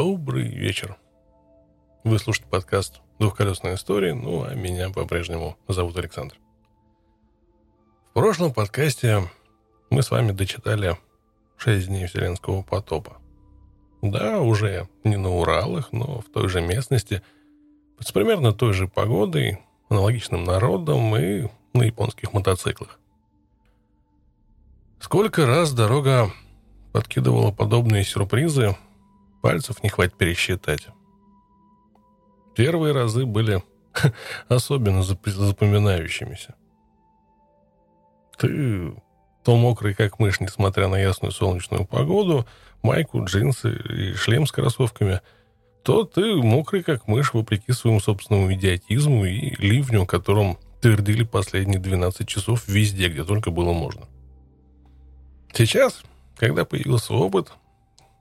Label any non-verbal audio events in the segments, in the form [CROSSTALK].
Добрый вечер. Вы слушаете подкаст «Двухколесная история», ну, а меня по-прежнему зовут Александр. В прошлом подкасте мы с вами дочитали «Шесть дней вселенского потопа». Да, уже не на Уралах, но в той же местности, с примерно той же погодой, аналогичным народом и на японских мотоциклах. Сколько раз дорога подкидывала подобные сюрпризы, пальцев не хватит пересчитать. Первые разы были [LAUGHS] особенно запоминающимися. Ты то мокрый, как мышь, несмотря на ясную солнечную погоду, майку, джинсы и шлем с кроссовками, то ты мокрый, как мышь, вопреки своему собственному идиотизму и ливню, которым твердили последние 12 часов везде, где только было можно. Сейчас, когда появился опыт,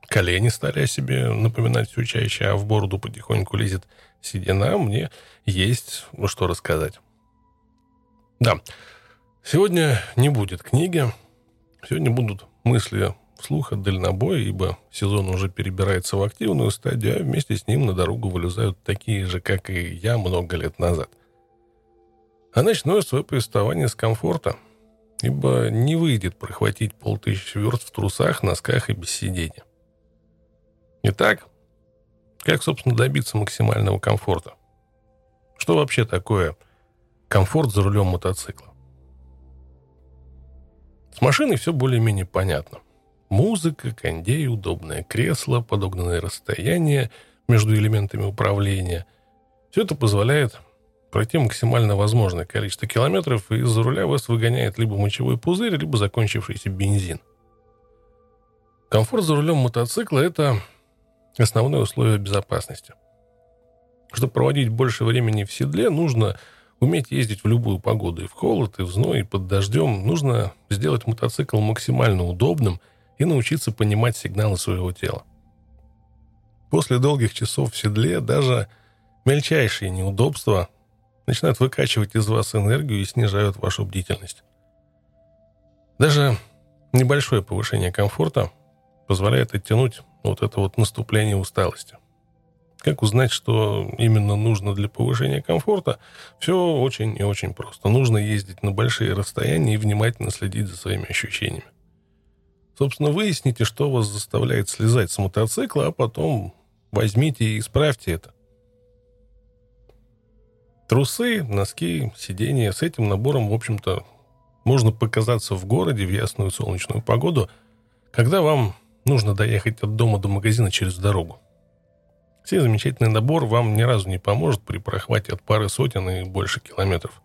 колени стали о себе напоминать все чаще, а в бороду потихоньку лезет седина, мне есть что рассказать. Да, сегодня не будет книги, сегодня будут мысли вслух от дальнобоя, ибо сезон уже перебирается в активную стадию, а вместе с ним на дорогу вылезают такие же, как и я много лет назад. А начну я свое повествование с комфорта, ибо не выйдет прохватить полтысячи верст в трусах, носках и без сидения. Итак, как, собственно, добиться максимального комфорта? Что вообще такое комфорт за рулем мотоцикла? С машиной все более-менее понятно. Музыка, кондей, удобное кресло, подогнанное расстояние между элементами управления. Все это позволяет пройти максимально возможное количество километров, и из-за руля вас выгоняет либо мочевой пузырь, либо закончившийся бензин. Комфорт за рулем мотоцикла – это основное условие безопасности. Чтобы проводить больше времени в седле, нужно уметь ездить в любую погоду, и в холод, и в зной, и под дождем. Нужно сделать мотоцикл максимально удобным и научиться понимать сигналы своего тела. После долгих часов в седле даже мельчайшие неудобства начинают выкачивать из вас энергию и снижают вашу бдительность. Даже небольшое повышение комфорта позволяет оттянуть вот это вот наступление усталости. Как узнать, что именно нужно для повышения комфорта? Все очень и очень просто. Нужно ездить на большие расстояния и внимательно следить за своими ощущениями. Собственно, выясните, что вас заставляет слезать с мотоцикла, а потом возьмите и исправьте это. Трусы, носки, сиденья. С этим набором, в общем-то, можно показаться в городе в ясную солнечную погоду, когда вам нужно доехать от дома до магазина через дорогу. Сей замечательный набор вам ни разу не поможет при прохвате от пары сотен и больше километров.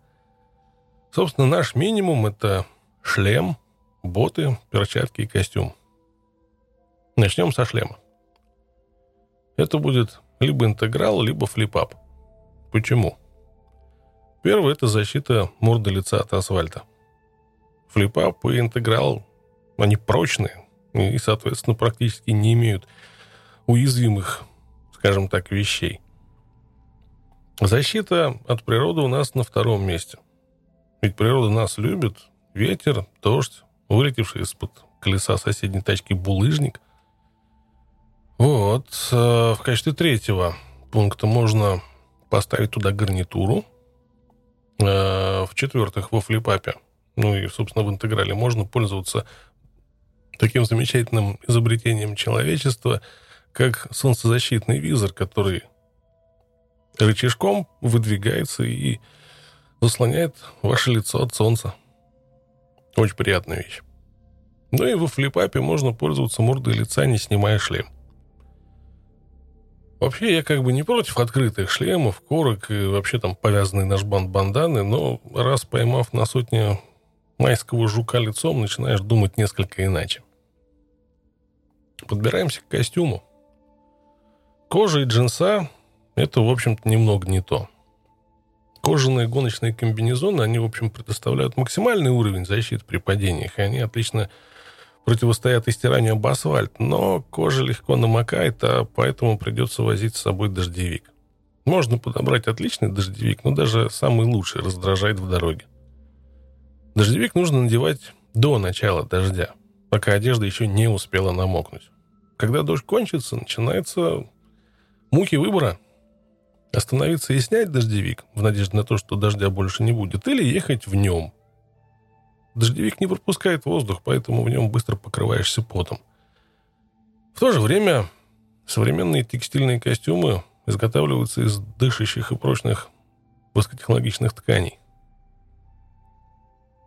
Собственно, наш минимум – это шлем, боты, перчатки и костюм. Начнем со шлема. Это будет либо интеграл, либо флипап. Почему? Первое – это защита морды лица от асфальта. Флипап и интеграл, они прочные и, соответственно, практически не имеют уязвимых, скажем так, вещей. Защита от природы у нас на втором месте. Ведь природа нас любит. Ветер, дождь, вылетевший из-под колеса соседней тачки булыжник. Вот. Э, в качестве третьего пункта можно поставить туда гарнитуру, Э, В-четвертых, во флипапе, ну и, собственно, в интеграле можно пользоваться таким замечательным изобретением человечества, как солнцезащитный визор, который рычажком выдвигается и заслоняет ваше лицо от солнца. Очень приятная вещь. Ну и во флипапе можно пользоваться мордой лица, не снимая шлем. Вообще, я как бы не против открытых шлемов, корок и вообще там повязанный на жбан банданы, но раз поймав на сотню майского жука лицом, начинаешь думать несколько иначе. Подбираемся к костюму. Кожа и джинса – это, в общем-то, немного не то. Кожаные гоночные комбинезоны, они, в общем, предоставляют максимальный уровень защиты при падениях, и они отлично противостоят истиранию об асфальт, но кожа легко намокает, а поэтому придется возить с собой дождевик. Можно подобрать отличный дождевик, но даже самый лучший раздражает в дороге. Дождевик нужно надевать до начала дождя, пока одежда еще не успела намокнуть. Когда дождь кончится, начинается Мухи выбора – остановиться и снять дождевик в надежде на то, что дождя больше не будет, или ехать в нем. Дождевик не пропускает воздух, поэтому в нем быстро покрываешься потом. В то же время современные текстильные костюмы изготавливаются из дышащих и прочных высокотехнологичных тканей.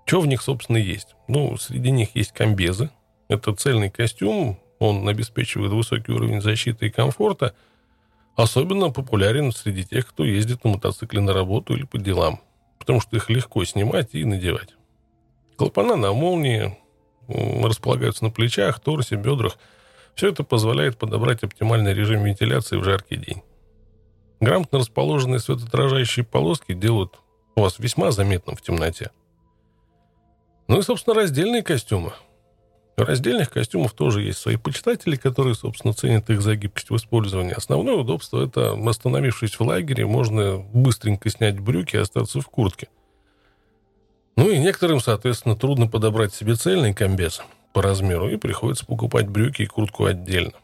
Что в них, собственно, есть? Ну, среди них есть комбезы. Это цельный костюм, он обеспечивает высокий уровень защиты и комфорта. Особенно популярен среди тех, кто ездит на мотоцикле на работу или по делам, потому что их легко снимать и надевать. Клапана на молнии располагаются на плечах, торсе, бедрах. Все это позволяет подобрать оптимальный режим вентиляции в жаркий день. Грамотно расположенные светоотражающие полоски делают вас весьма заметным в темноте. Ну и, собственно, раздельные костюмы. Раздельных костюмов тоже есть свои почитатели, которые, собственно, ценят их за гибкость в использовании. Основное удобство – это, остановившись в лагере, можно быстренько снять брюки и остаться в куртке. Ну и некоторым, соответственно, трудно подобрать себе цельный комбез по размеру, и приходится покупать брюки и куртку отдельно.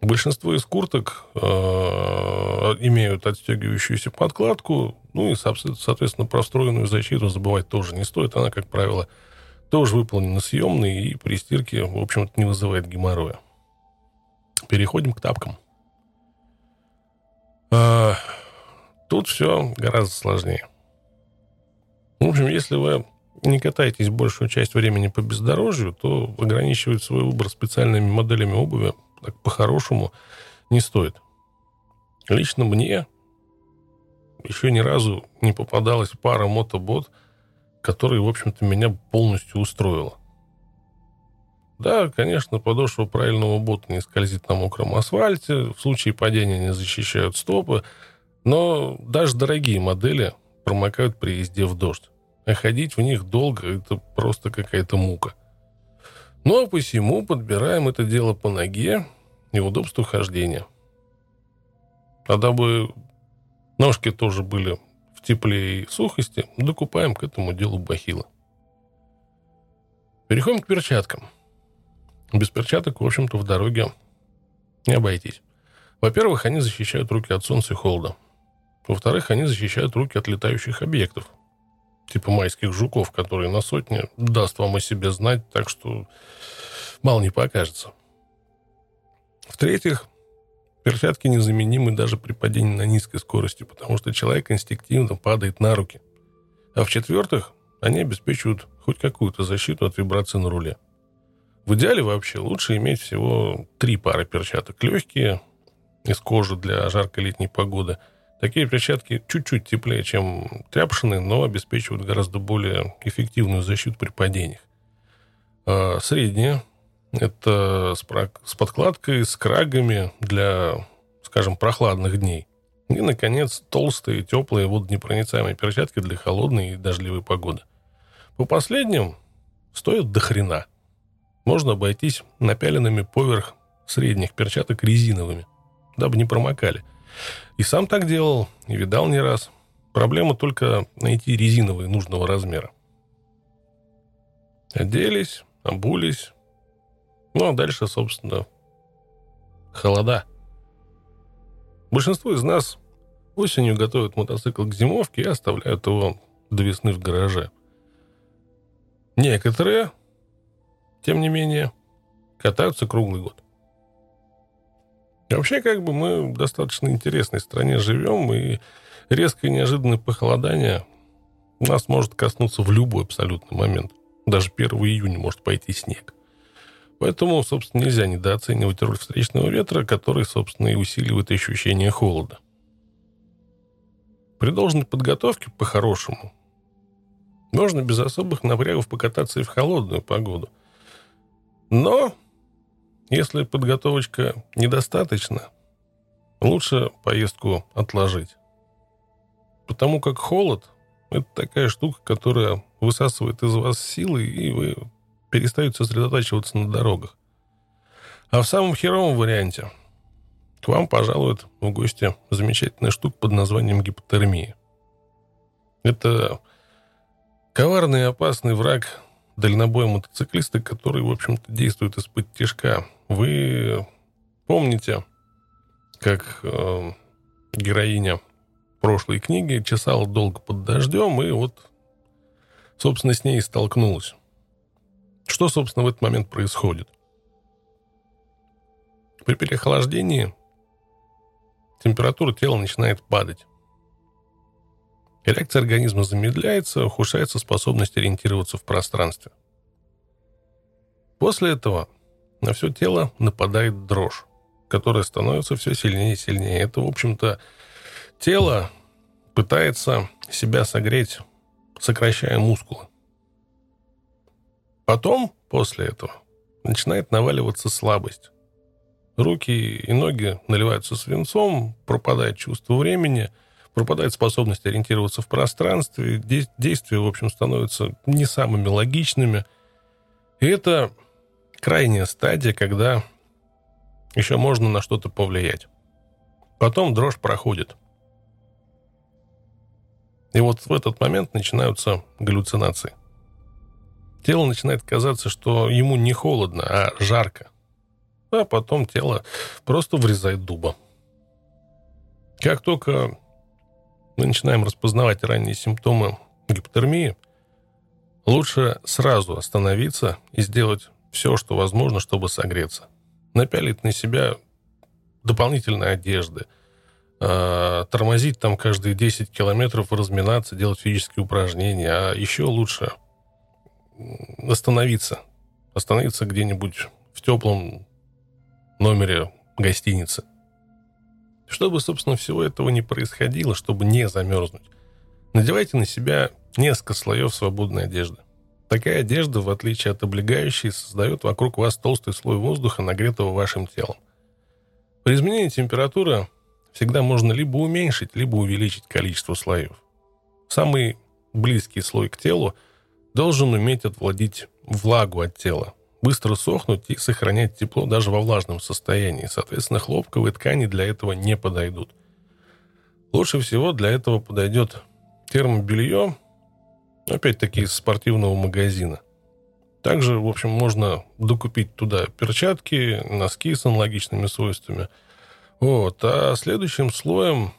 Большинство из курток э, имеют отстегивающуюся подкладку, ну и, соответственно, про встроенную защиту забывать тоже не стоит. Она, как правило, тоже выполнена съемной и при стирке, в общем-то, не вызывает геморроя. Переходим к тапкам. А, тут все гораздо сложнее. В общем, если вы не катаетесь большую часть времени по бездорожью, то ограничивать свой выбор специальными моделями обуви так по-хорошему не стоит. Лично мне еще ни разу не попадалась пара мотобот, которая, в общем-то, меня полностью устроила. Да, конечно, подошва правильного бота не скользит на мокром асфальте, в случае падения не защищают стопы, но даже дорогие модели промокают при езде в дождь. А ходить в них долго – это просто какая-то мука. Ну, а посему подбираем это дело по ноге и удобству хождения. А дабы ножки тоже были в тепле и сухости, докупаем к этому делу бахила. Переходим к перчаткам. Без перчаток, в общем-то, в дороге не обойтись. Во-первых, они защищают руки от солнца и холода. Во-вторых, они защищают руки от летающих объектов, типа майских жуков, которые на сотне даст вам о себе знать, так что мало не покажется. В-третьих, перчатки незаменимы даже при падении на низкой скорости, потому что человек инстинктивно падает на руки. А в-четвертых, они обеспечивают хоть какую-то защиту от вибрации на руле. В идеале вообще лучше иметь всего три пары перчаток. Легкие, из кожи для жаркой летней погоды. Такие перчатки чуть-чуть теплее, чем тряпшины, но обеспечивают гораздо более эффективную защиту при падениях. А средние это с, подкладкой, с крагами для, скажем, прохладных дней. И, наконец, толстые, теплые, водонепроницаемые перчатки для холодной и дождливой погоды. По последним стоят до хрена. Можно обойтись напяленными поверх средних перчаток резиновыми, дабы не промокали. И сам так делал, и видал не раз. Проблема только найти резиновые нужного размера. Оделись, обулись, ну, а дальше, собственно, холода. Большинство из нас осенью готовят мотоцикл к зимовке и оставляют его до весны в гараже. Некоторые, тем не менее, катаются круглый год. Вообще, как бы мы в достаточно интересной стране живем, и резкое неожиданное похолодание нас может коснуться в любой абсолютный момент. Даже 1 июня может пойти снег. Поэтому, собственно, нельзя недооценивать роль встречного ветра, который, собственно, и усиливает ощущение холода. При должной подготовке по-хорошему можно без особых напрягов покататься и в холодную погоду. Но если подготовочка недостаточна, лучше поездку отложить. Потому как холод – это такая штука, которая высасывает из вас силы, и вы перестают сосредотачиваться на дорогах. А в самом херовом варианте к вам пожалует в гости замечательная штука под названием гипотермия. Это коварный и опасный враг дальнобоя мотоциклиста, который, в общем-то, действует из-под тяжка. Вы помните как э, героиня прошлой книги чесала долго под дождем, и вот, собственно, с ней столкнулась. Что, собственно, в этот момент происходит? При переохлаждении температура тела начинает падать. Реакция организма замедляется, ухудшается способность ориентироваться в пространстве. После этого на все тело нападает дрожь, которая становится все сильнее и сильнее. Это, в общем-то, тело пытается себя согреть, сокращая мускулы. Потом, после этого, начинает наваливаться слабость. Руки и ноги наливаются свинцом, пропадает чувство времени, пропадает способность ориентироваться в пространстве, действия, в общем, становятся не самыми логичными. И это крайняя стадия, когда еще можно на что-то повлиять. Потом дрожь проходит. И вот в этот момент начинаются галлюцинации – тело начинает казаться, что ему не холодно, а жарко. А потом тело просто врезает дуба. Как только мы начинаем распознавать ранние симптомы гипотермии, лучше сразу остановиться и сделать все, что возможно, чтобы согреться. Напялить на себя дополнительные одежды, а, тормозить там каждые 10 километров, разминаться, делать физические упражнения, а еще лучше – остановиться. Остановиться где-нибудь в теплом номере гостиницы. Чтобы, собственно, всего этого не происходило, чтобы не замерзнуть, надевайте на себя несколько слоев свободной одежды. Такая одежда, в отличие от облегающей, создает вокруг вас толстый слой воздуха, нагретого вашим телом. При изменении температуры всегда можно либо уменьшить, либо увеличить количество слоев. Самый близкий слой к телу – должен уметь отвладить влагу от тела, быстро сохнуть и сохранять тепло даже во влажном состоянии. Соответственно, хлопковые ткани для этого не подойдут. Лучше всего для этого подойдет термобелье, опять-таки из спортивного магазина. Также, в общем, можно докупить туда перчатки, носки с аналогичными свойствами. Вот. А следующим слоем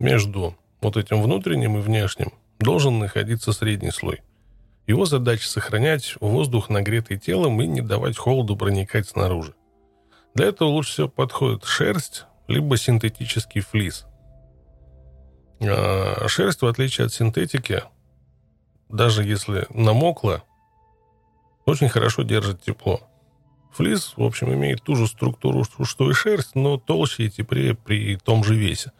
между вот этим внутренним и внешним должен находиться средний слой. Его задача сохранять воздух, нагретый телом, и не давать холоду проникать снаружи. Для этого лучше всего подходит шерсть, либо синтетический флис. А шерсть, в отличие от синтетики, даже если намокла, очень хорошо держит тепло. Флис, в общем, имеет ту же структуру, что и шерсть, но толще и теплее при том же весе.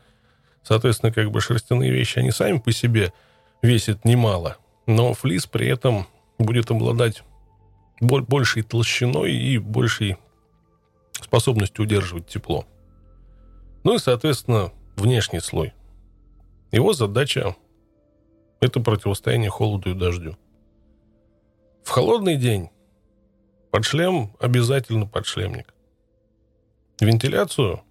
Соответственно, как бы шерстяные вещи, они сами по себе весят немало – но флис при этом будет обладать большей толщиной и большей способностью удерживать тепло. Ну и, соответственно, внешний слой. Его задача – это противостояние холоду и дождю. В холодный день под шлем обязательно подшлемник. Вентиляцию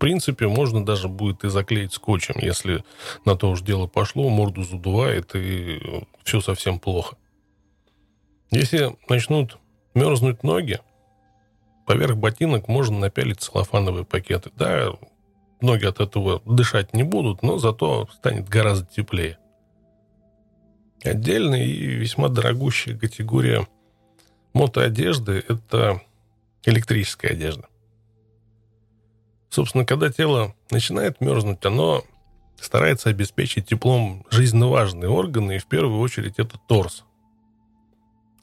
принципе, можно даже будет и заклеить скотчем, если на то уж дело пошло, морду задувает, и все совсем плохо. Если начнут мерзнуть ноги, поверх ботинок можно напялить целлофановые пакеты. Да, ноги от этого дышать не будут, но зато станет гораздо теплее. Отдельная и весьма дорогущая категория мотоодежды – это электрическая одежда. Собственно, когда тело начинает мерзнуть, оно старается обеспечить теплом жизненно важные органы, и в первую очередь это торс.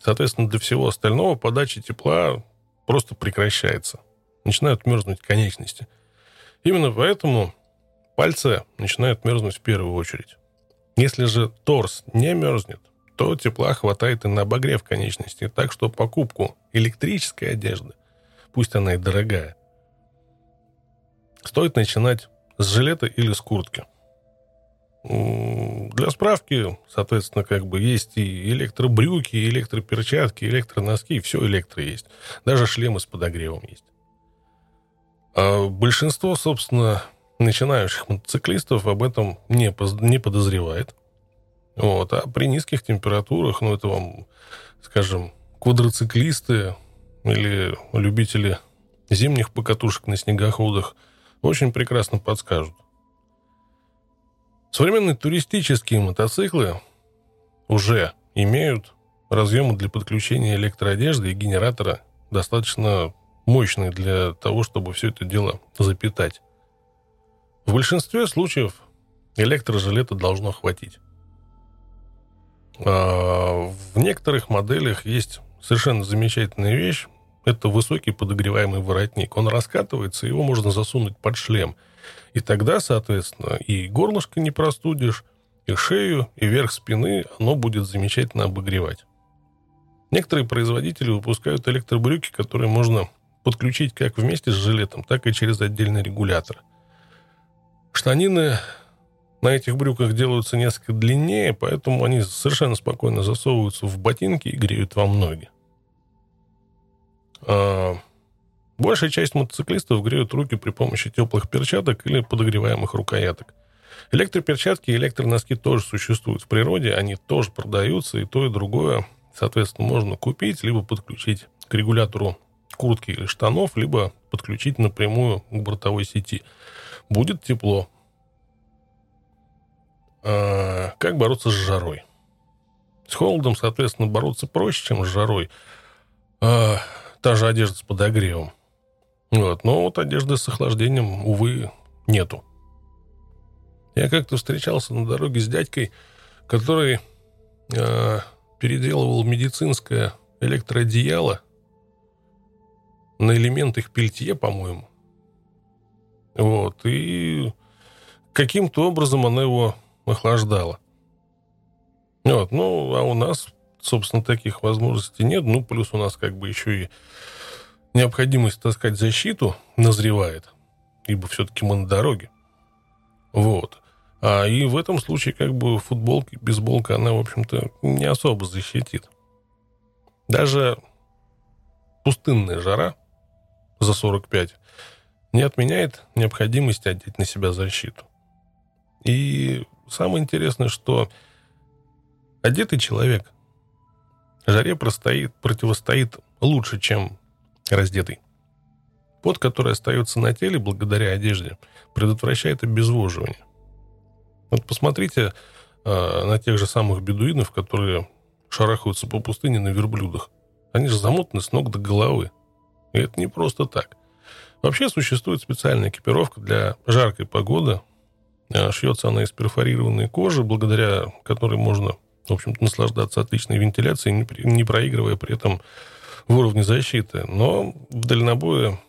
Соответственно, для всего остального подача тепла просто прекращается. Начинают мерзнуть конечности. Именно поэтому пальцы начинают мерзнуть в первую очередь. Если же торс не мерзнет, то тепла хватает и на обогрев конечностей. Так что покупку электрической одежды, пусть она и дорогая, стоит начинать с жилета или с куртки. Для справки, соответственно, как бы есть и электробрюки, и электроперчатки, и электроноски, все электро есть. Даже шлемы с подогревом есть. А большинство, собственно, начинающих мотоциклистов об этом не, не подозревает. Вот. А при низких температурах, ну, это вам, скажем, квадроциклисты или любители зимних покатушек на снегоходах очень прекрасно подскажут. Современные туристические мотоциклы уже имеют разъемы для подключения электроодежды и генератора достаточно мощные для того, чтобы все это дело запитать. В большинстве случаев электрожилета должно хватить. А в некоторых моделях есть совершенно замечательная вещь. Это высокий подогреваемый воротник. Он раскатывается, его можно засунуть под шлем. И тогда, соответственно, и горлышко не простудишь, и шею, и верх спины оно будет замечательно обогревать. Некоторые производители выпускают электробрюки, которые можно подключить как вместе с жилетом, так и через отдельный регулятор. Штанины на этих брюках делаются несколько длиннее, поэтому они совершенно спокойно засовываются в ботинки и греют вам ноги. А большая часть мотоциклистов греют руки при помощи теплых перчаток или подогреваемых рукояток. Электроперчатки и электроноски тоже существуют в природе, они тоже продаются, и то, и другое, соответственно, можно купить, либо подключить к регулятору куртки или штанов, либо подключить напрямую к бортовой сети. Будет тепло. А, как бороться с жарой? С холодом, соответственно, бороться проще, чем с жарой. А, та же одежда с подогревом. Вот. Но вот одежды с охлаждением, увы, нету. Я как-то встречался на дороге с дядькой, который э, переделывал медицинское электроодеяло на элемент их пельтье, по-моему. Вот. И каким-то образом она его охлаждала. Вот. Ну, а у нас, собственно, таких возможностей нет. Ну, плюс у нас как бы еще и необходимость таскать защиту назревает, ибо все-таки мы на дороге. Вот. А и в этом случае как бы футболка, бейсболка, она, в общем-то, не особо защитит. Даже пустынная жара за 45 не отменяет необходимости одеть на себя защиту. И самое интересное, что одетый человек жаре простоит, противостоит лучше, чем раздетый. Пот, который остается на теле благодаря одежде, предотвращает обезвоживание. Вот посмотрите э, на тех же самых бедуинов, которые шарахаются по пустыне на верблюдах. Они же замотаны с ног до головы. И это не просто так. Вообще существует специальная экипировка для жаркой погоды. Э, шьется она из перфорированной кожи, благодаря которой можно, в общем-то, наслаждаться отличной вентиляцией, не проигрывая при этом в уровне защиты. Но в дальнобое,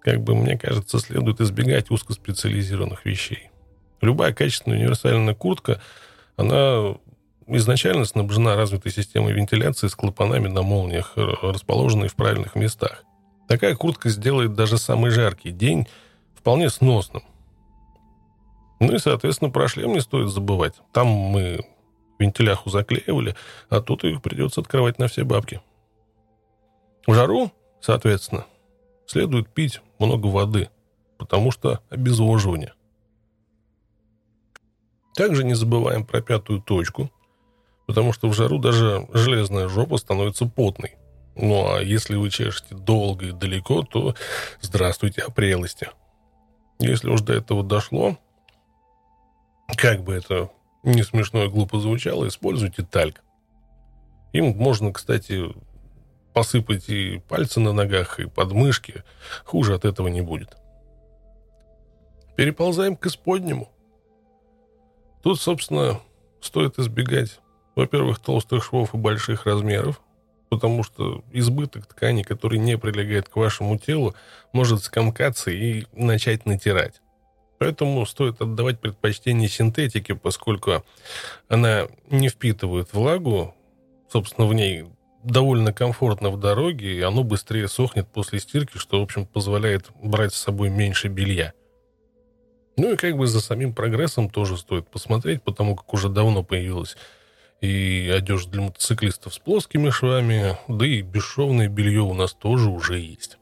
как бы мне кажется, следует избегать узкоспециализированных вещей. Любая качественная универсальная куртка, она изначально снабжена развитой системой вентиляции с клапанами на молниях, расположенной в правильных местах. Такая куртка сделает даже самый жаркий день вполне сносным. Ну и, соответственно, про шлем не стоит забывать. Там мы вентиляху заклеивали, а тут их придется открывать на все бабки. В жару, соответственно, следует пить много воды, потому что обезвоживание. Также не забываем про пятую точку, потому что в жару даже железная жопа становится потной. Ну а если вы чешете долго и далеко, то здравствуйте, опрелости. Если уж до этого дошло, как бы это не смешно и глупо звучало, используйте тальк. Им можно, кстати, посыпать и пальцы на ногах, и подмышки. Хуже от этого не будет. Переползаем к исподнему. Тут, собственно, стоит избегать, во-первых, толстых швов и больших размеров, потому что избыток ткани, который не прилегает к вашему телу, может скомкаться и начать натирать. Поэтому стоит отдавать предпочтение синтетике, поскольку она не впитывает влагу, собственно, в ней довольно комфортно в дороге, и оно быстрее сохнет после стирки, что, в общем, позволяет брать с собой меньше белья. Ну и как бы за самим прогрессом тоже стоит посмотреть, потому как уже давно появилась и одежда для мотоциклистов с плоскими швами, да и бесшовное белье у нас тоже уже есть.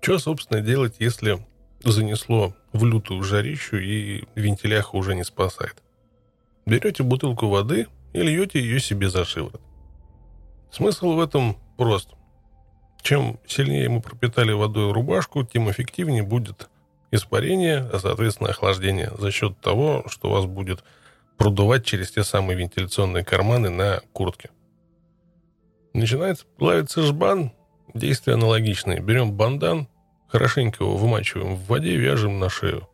Что, собственно, делать, если занесло в лютую жарищу и вентиляха уже не спасает? Берете бутылку воды и льете ее себе за шиворот. Смысл в этом прост. чем сильнее мы пропитали водой рубашку, тем эффективнее будет испарение, а, соответственно, охлаждение за счет того, что вас будет продувать через те самые вентиляционные карманы на куртке. Начинается плавиться жбан, действия аналогичные. Берем бандан, хорошенько его вымачиваем в воде, вяжем на шею.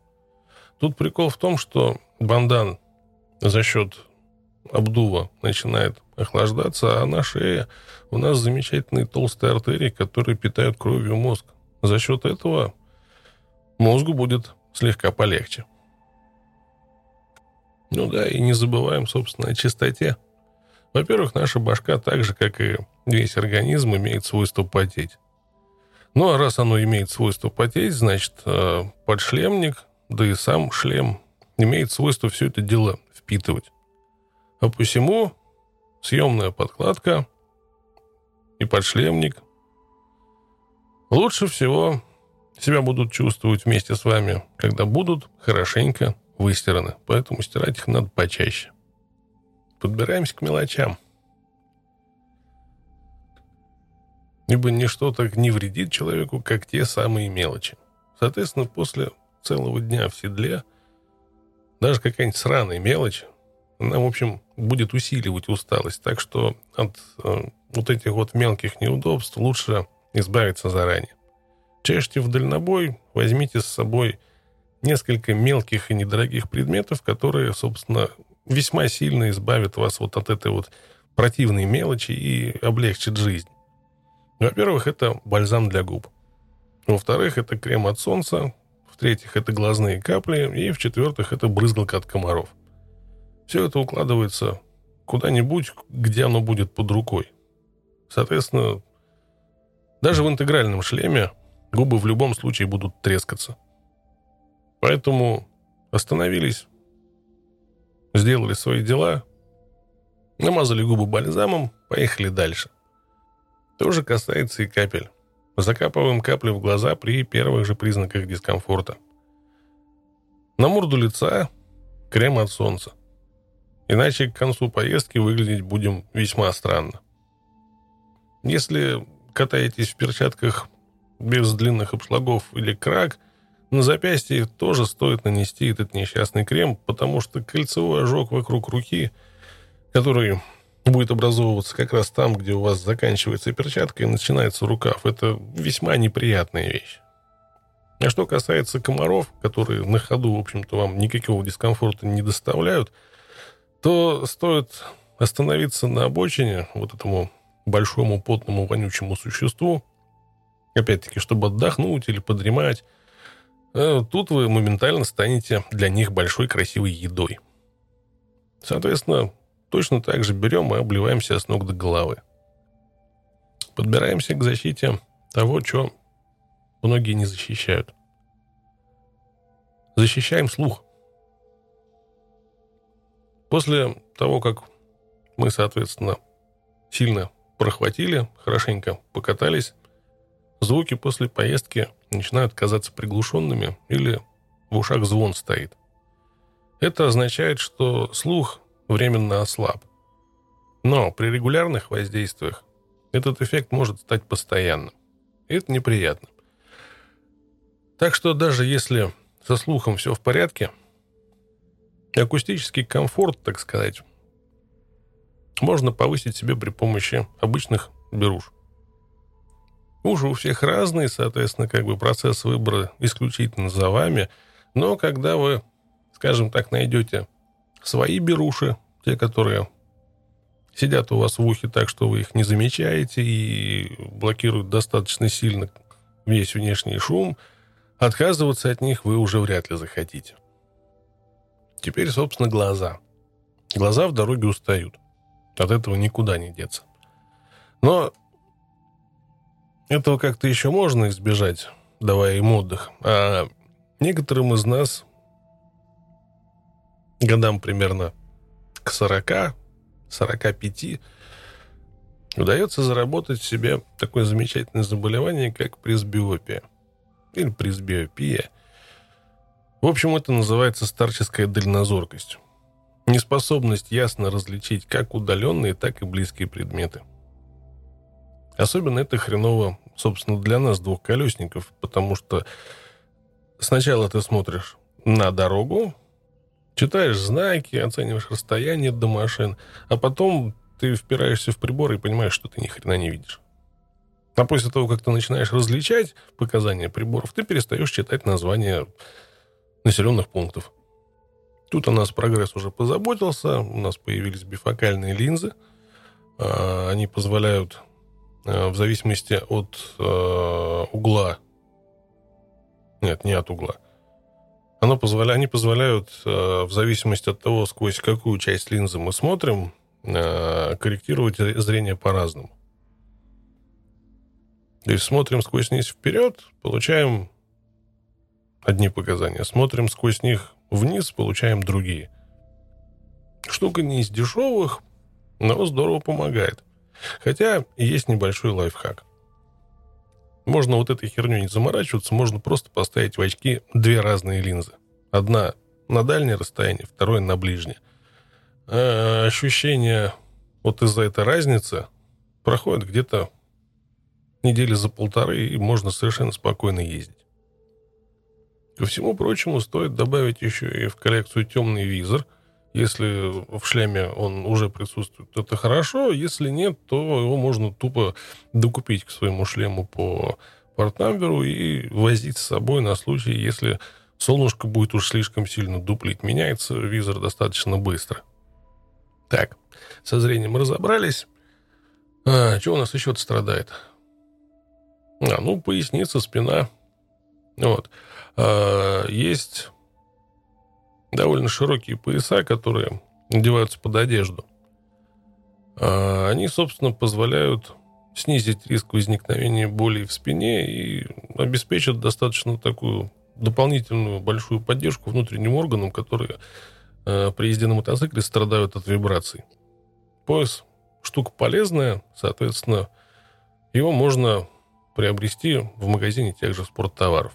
Тут прикол в том, что бандан за счет обдува начинает охлаждаться, а на шее у нас замечательные толстые артерии, которые питают кровью мозг. За счет этого мозгу будет слегка полегче. Ну да, и не забываем, собственно, о чистоте. Во-первых, наша башка, так же, как и весь организм, имеет свойство потеть. Ну, а раз оно имеет свойство потеть, значит, э, подшлемник, да и сам шлем имеет свойство все это дело впитывать. А посему съемная подкладка и подшлемник лучше всего себя будут чувствовать вместе с вами, когда будут хорошенько выстираны. Поэтому стирать их надо почаще. Подбираемся к мелочам. Ибо ничто так не вредит человеку, как те самые мелочи. Соответственно, после целого дня в седле даже какая-нибудь сраная мелочь, она, в общем, будет усиливать усталость. Так что от э, вот этих вот мелких неудобств лучше избавиться заранее. Чешьте в дальнобой, возьмите с собой несколько мелких и недорогих предметов, которые, собственно, весьма сильно избавят вас вот от этой вот противной мелочи и облегчит жизнь. Во-первых, это бальзам для губ. Во-вторых, это крем от солнца. В-третьих, это глазные капли. И в-четвертых, это брызгалка от комаров. Все это укладывается куда-нибудь, где оно будет под рукой. Соответственно, даже в интегральном шлеме губы в любом случае будут трескаться. Поэтому остановились, сделали свои дела, намазали губы бальзамом, поехали дальше. То же касается и капель. Закапываем капли в глаза при первых же признаках дискомфорта. На морду лица крем от солнца. Иначе к концу поездки выглядеть будем весьма странно. Если катаетесь в перчатках без длинных обшлагов или крак, на запястье тоже стоит нанести этот несчастный крем, потому что кольцевой ожог вокруг руки, который будет образовываться как раз там, где у вас заканчивается перчатка и начинается рукав, это весьма неприятная вещь. А что касается комаров, которые на ходу, в общем-то, вам никакого дискомфорта не доставляют, то стоит остановиться на обочине вот этому большому потному вонючему существу, опять-таки, чтобы отдохнуть или подремать, э, тут вы моментально станете для них большой красивой едой. Соответственно, точно так же берем и обливаемся с ног до головы. Подбираемся к защите того, что многие не защищают. Защищаем слух. После того, как мы, соответственно, сильно прохватили, хорошенько покатались, звуки после поездки начинают казаться приглушенными или в ушах звон стоит. Это означает, что слух временно ослаб. Но при регулярных воздействиях этот эффект может стать постоянным. И это неприятно. Так что даже если со слухом все в порядке, акустический комфорт, так сказать, можно повысить себе при помощи обычных беруш. Уши у всех разные, соответственно, как бы процесс выбора исключительно за вами. Но когда вы, скажем так, найдете свои беруши, те, которые сидят у вас в ухе так, что вы их не замечаете и блокируют достаточно сильно весь внешний шум, отказываться от них вы уже вряд ли захотите. Теперь, собственно, глаза. Глаза в дороге устают. От этого никуда не деться. Но этого как-то еще можно избежать, давая им отдых. А некоторым из нас годам примерно к 40, 45 удается заработать себе такое замечательное заболевание, как пресбиопия. Или пресбиопия. В общем, это называется старческая дальнозоркость. Неспособность ясно различить как удаленные, так и близкие предметы. Особенно это хреново собственно, для нас, двухколесников, потому что сначала ты смотришь на дорогу, читаешь знаки, оцениваешь расстояние до машин, а потом ты впираешься в прибор и понимаешь, что ты ни хрена не видишь. А после того, как ты начинаешь различать показания приборов, ты перестаешь читать названия населенных пунктов. Тут у нас прогресс уже позаботился, у нас появились бифокальные линзы. А, они позволяют а, в зависимости от а, угла, нет, не от угла, оно позволяет, они позволяют в зависимости от того, сквозь какую часть линзы мы смотрим, корректировать зрение по-разному. То есть смотрим сквозь них вперед, получаем одни показания. Смотрим сквозь них вниз, получаем другие. Штука не из дешевых, но здорово помогает. Хотя есть небольшой лайфхак. Можно вот этой херню не заморачиваться, можно просто поставить в очки две разные линзы. Одна на дальнее расстояние, второе на ближнее. А ощущение вот из-за этой разницы проходит где-то недели за полторы, и можно совершенно спокойно ездить. Ко всему прочему, стоит добавить еще и в коллекцию темный визор. Если в шлеме он уже присутствует, то это хорошо. Если нет, то его можно тупо докупить к своему шлему по портнамберу и возить с собой на случай, если солнышко будет уж слишком сильно дуплить. Меняется визор достаточно быстро. Так, со зрением разобрались. А, что у нас еще страдает? А, ну, поясница, спина. Вот. А, есть довольно широкие пояса, которые надеваются под одежду. А, они, собственно, позволяют снизить риск возникновения боли в спине и обеспечат достаточно такую дополнительную большую поддержку внутренним органам, которые а, при езде на мотоцикле страдают от вибраций. Пояс штука полезная, соответственно, его можно приобрести в магазине тех же спорттоваров.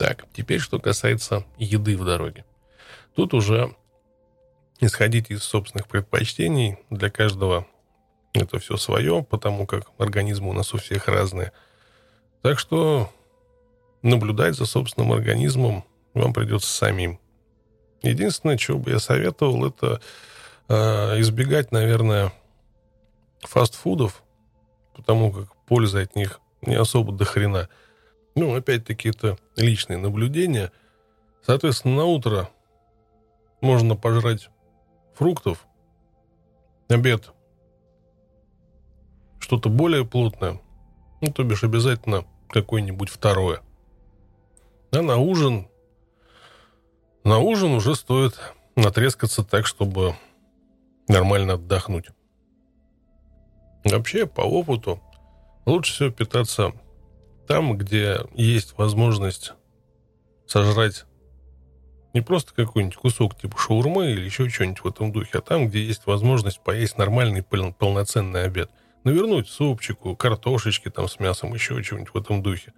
Так, теперь что касается еды в дороге. Тут уже исходить из собственных предпочтений. Для каждого это все свое, потому как организмы у нас у всех разные. Так что наблюдать за собственным организмом вам придется самим. Единственное, чего бы я советовал, это э, избегать, наверное, фастфудов, потому как польза от них не особо до хрена. Ну, опять-таки, это личные наблюдения. Соответственно, на утро можно пожрать фруктов, обед что-то более плотное, ну, то бишь обязательно какое-нибудь второе. А на ужин, на ужин уже стоит натрескаться так, чтобы нормально отдохнуть. Вообще, по опыту, лучше всего питаться там, где есть возможность сожрать не просто какой-нибудь кусок типа шаурмы или еще что-нибудь в этом духе, а там, где есть возможность поесть нормальный пол- полноценный обед. Навернуть супчику, картошечки там с мясом, еще чего-нибудь в этом духе.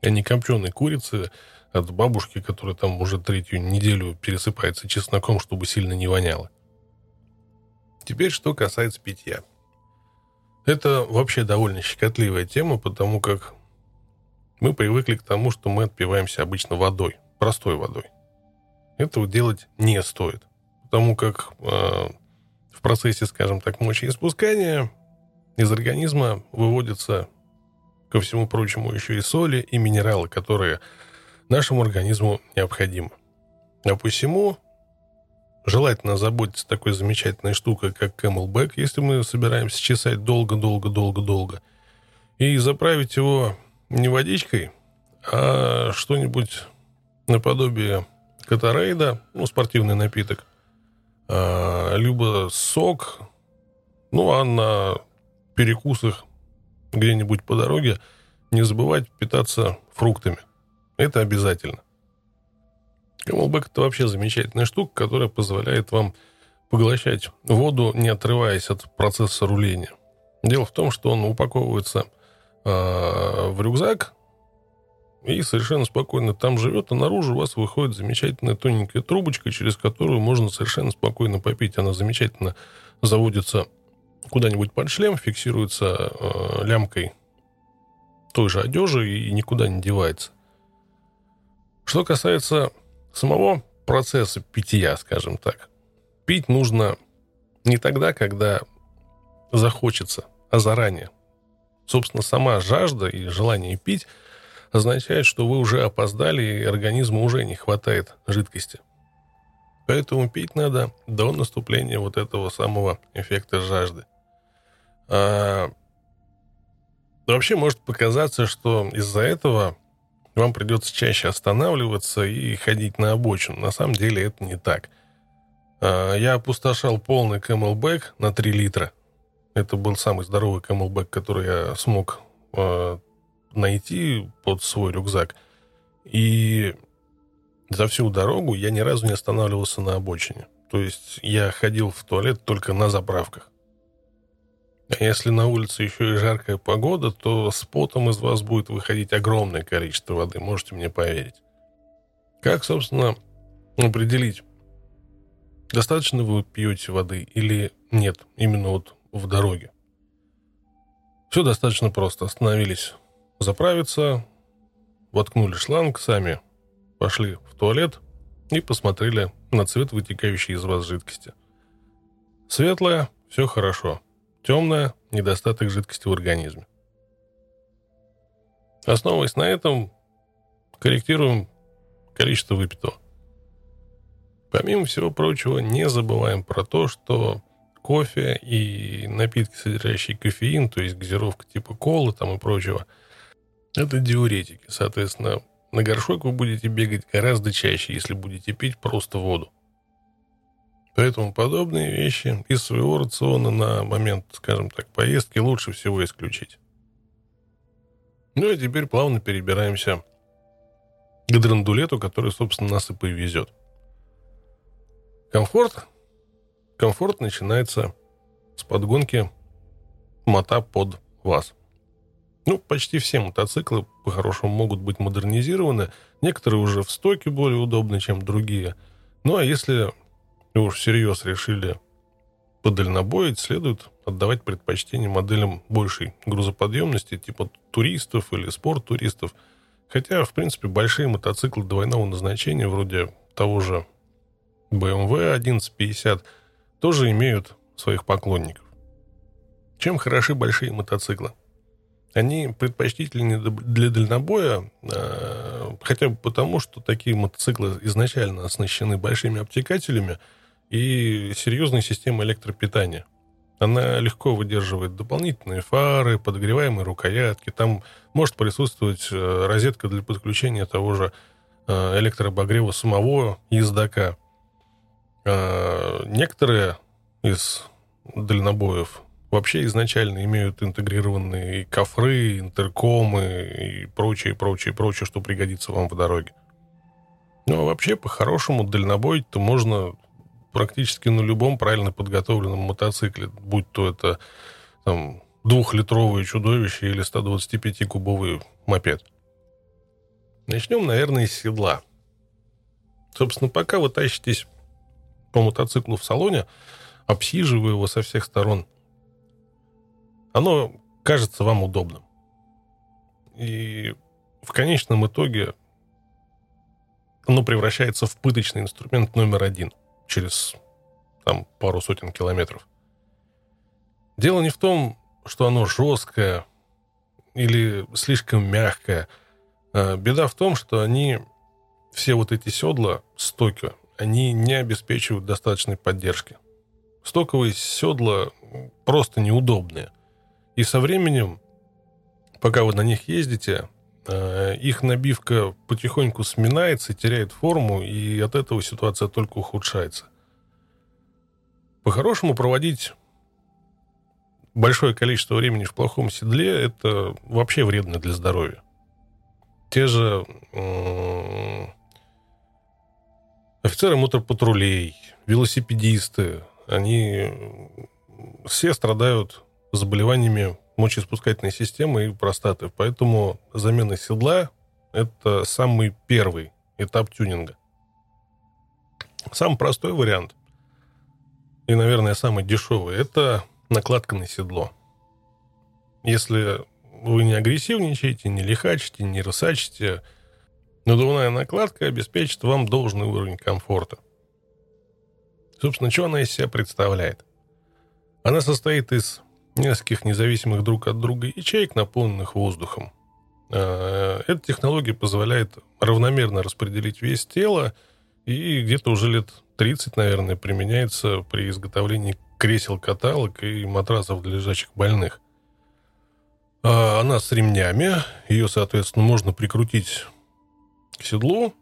А не копченой курицы от бабушки, которая там уже третью неделю пересыпается чесноком, чтобы сильно не воняло. Теперь, что касается питья. Это вообще довольно щекотливая тема, потому как мы привыкли к тому, что мы отпиваемся обычно водой, простой водой. Этого делать не стоит, потому как э, в процессе, скажем так, мочеиспускания из организма выводятся, ко всему прочему, еще и соли и минералы, которые нашему организму необходимы. А посему желательно заботиться такой замечательной штукой, как Camelback, если мы собираемся чесать долго-долго-долго-долго, и заправить его не водичкой, а что-нибудь наподобие катарейда, ну, спортивный напиток, а, либо сок, ну, а на перекусах где-нибудь по дороге не забывать питаться фруктами. Это обязательно. Camelback это вообще замечательная штука, которая позволяет вам поглощать воду, не отрываясь от процесса руления. Дело в том, что он упаковывается э, в рюкзак и совершенно спокойно там живет, а наружу у вас выходит замечательная тоненькая трубочка, через которую можно совершенно спокойно попить. Она замечательно заводится куда-нибудь под шлем, фиксируется э, лямкой той же одежи и никуда не девается. Что касается самого процесса питья, скажем так, пить нужно не тогда, когда захочется, а заранее. Собственно, сама жажда и желание пить означает, что вы уже опоздали, и организму уже не хватает жидкости. Поэтому пить надо до наступления вот этого самого эффекта жажды. А, вообще может показаться, что из-за этого вам придется чаще останавливаться и ходить на обочину. На самом деле это не так. А, я опустошал полный Camelback на 3 литра. Это был самый здоровый Camelback, который я смог а, найти под свой рюкзак. И за всю дорогу я ни разу не останавливался на обочине. То есть я ходил в туалет только на заправках. А если на улице еще и жаркая погода, то с потом из вас будет выходить огромное количество воды, можете мне поверить. Как, собственно, определить, достаточно вы пьете воды или нет, именно вот в дороге? Все достаточно просто. Остановились заправиться, воткнули шланг, сами пошли в туалет и посмотрели на цвет вытекающей из вас жидкости. Светлая – все хорошо. Темная – недостаток жидкости в организме. Основываясь на этом, корректируем количество выпитого. Помимо всего прочего, не забываем про то, что кофе и напитки, содержащие кофеин, то есть газировка типа колы там и прочего, это диуретики. Соответственно, на горшок вы будете бегать гораздо чаще, если будете пить просто воду. Поэтому подобные вещи из своего рациона на момент, скажем так, поездки лучше всего исключить. Ну и теперь плавно перебираемся к драндулету, который, собственно, нас и повезет. Комфорт? Комфорт начинается с подгонки мота под вас. Ну, почти все мотоциклы по-хорошему могут быть модернизированы. Некоторые уже в стоке более удобны, чем другие. Ну, а если и уж всерьез решили подальнобоить, следует отдавать предпочтение моделям большей грузоподъемности, типа туристов или спорт-туристов. Хотя, в принципе, большие мотоциклы двойного назначения, вроде того же BMW 1150, тоже имеют своих поклонников. Чем хороши большие мотоциклы? Они предпочтительнее для дальнобоя, а, хотя бы потому, что такие мотоциклы изначально оснащены большими обтекателями – и серьезная система электропитания. Она легко выдерживает дополнительные фары, подогреваемые рукоятки. Там может присутствовать э, розетка для подключения того же э, электрообогрева самого ездока. А, некоторые из дальнобоев вообще изначально имеют интегрированные кофры, интеркомы и прочее, прочее, прочее, что пригодится вам в дороге. Ну, а вообще, по-хорошему, дальнобой-то можно практически на любом правильно подготовленном мотоцикле, будь то это там, двухлитровое чудовище или 125-кубовый мопед. Начнем, наверное, с седла. Собственно, пока вы тащитесь по мотоциклу в салоне, обсиживая его со всех сторон, оно кажется вам удобным. И в конечном итоге оно превращается в пыточный инструмент номер один – через там, пару сотен километров. Дело не в том, что оно жесткое или слишком мягкое. А беда в том, что они, все вот эти седла, стоки, они не обеспечивают достаточной поддержки. Стоковые седла просто неудобные. И со временем, пока вы на них ездите, а, их набивка потихоньку сминается, теряет форму, и от этого ситуация только ухудшается. По-хорошему проводить большое количество времени в плохом седле – это вообще вредно для здоровья. Те же э, офицеры мотопатрулей, велосипедисты, они все страдают заболеваниями мочеиспускательной системы и простаты. Поэтому замена седла – это самый первый этап тюнинга. Самый простой вариант и, наверное, самый дешевый – это накладка на седло. Если вы не агрессивничаете, не лихачите, не рысачите, надувная накладка обеспечит вам должный уровень комфорта. Собственно, что она из себя представляет? Она состоит из нескольких независимых друг от друга ячеек, наполненных воздухом. А, эта технология позволяет равномерно распределить вес тела и где-то уже лет 30, наверное, применяется при изготовлении кресел-каталог и матрасов для лежачих больных. А она с ремнями, ее, соответственно, можно прикрутить к седлу,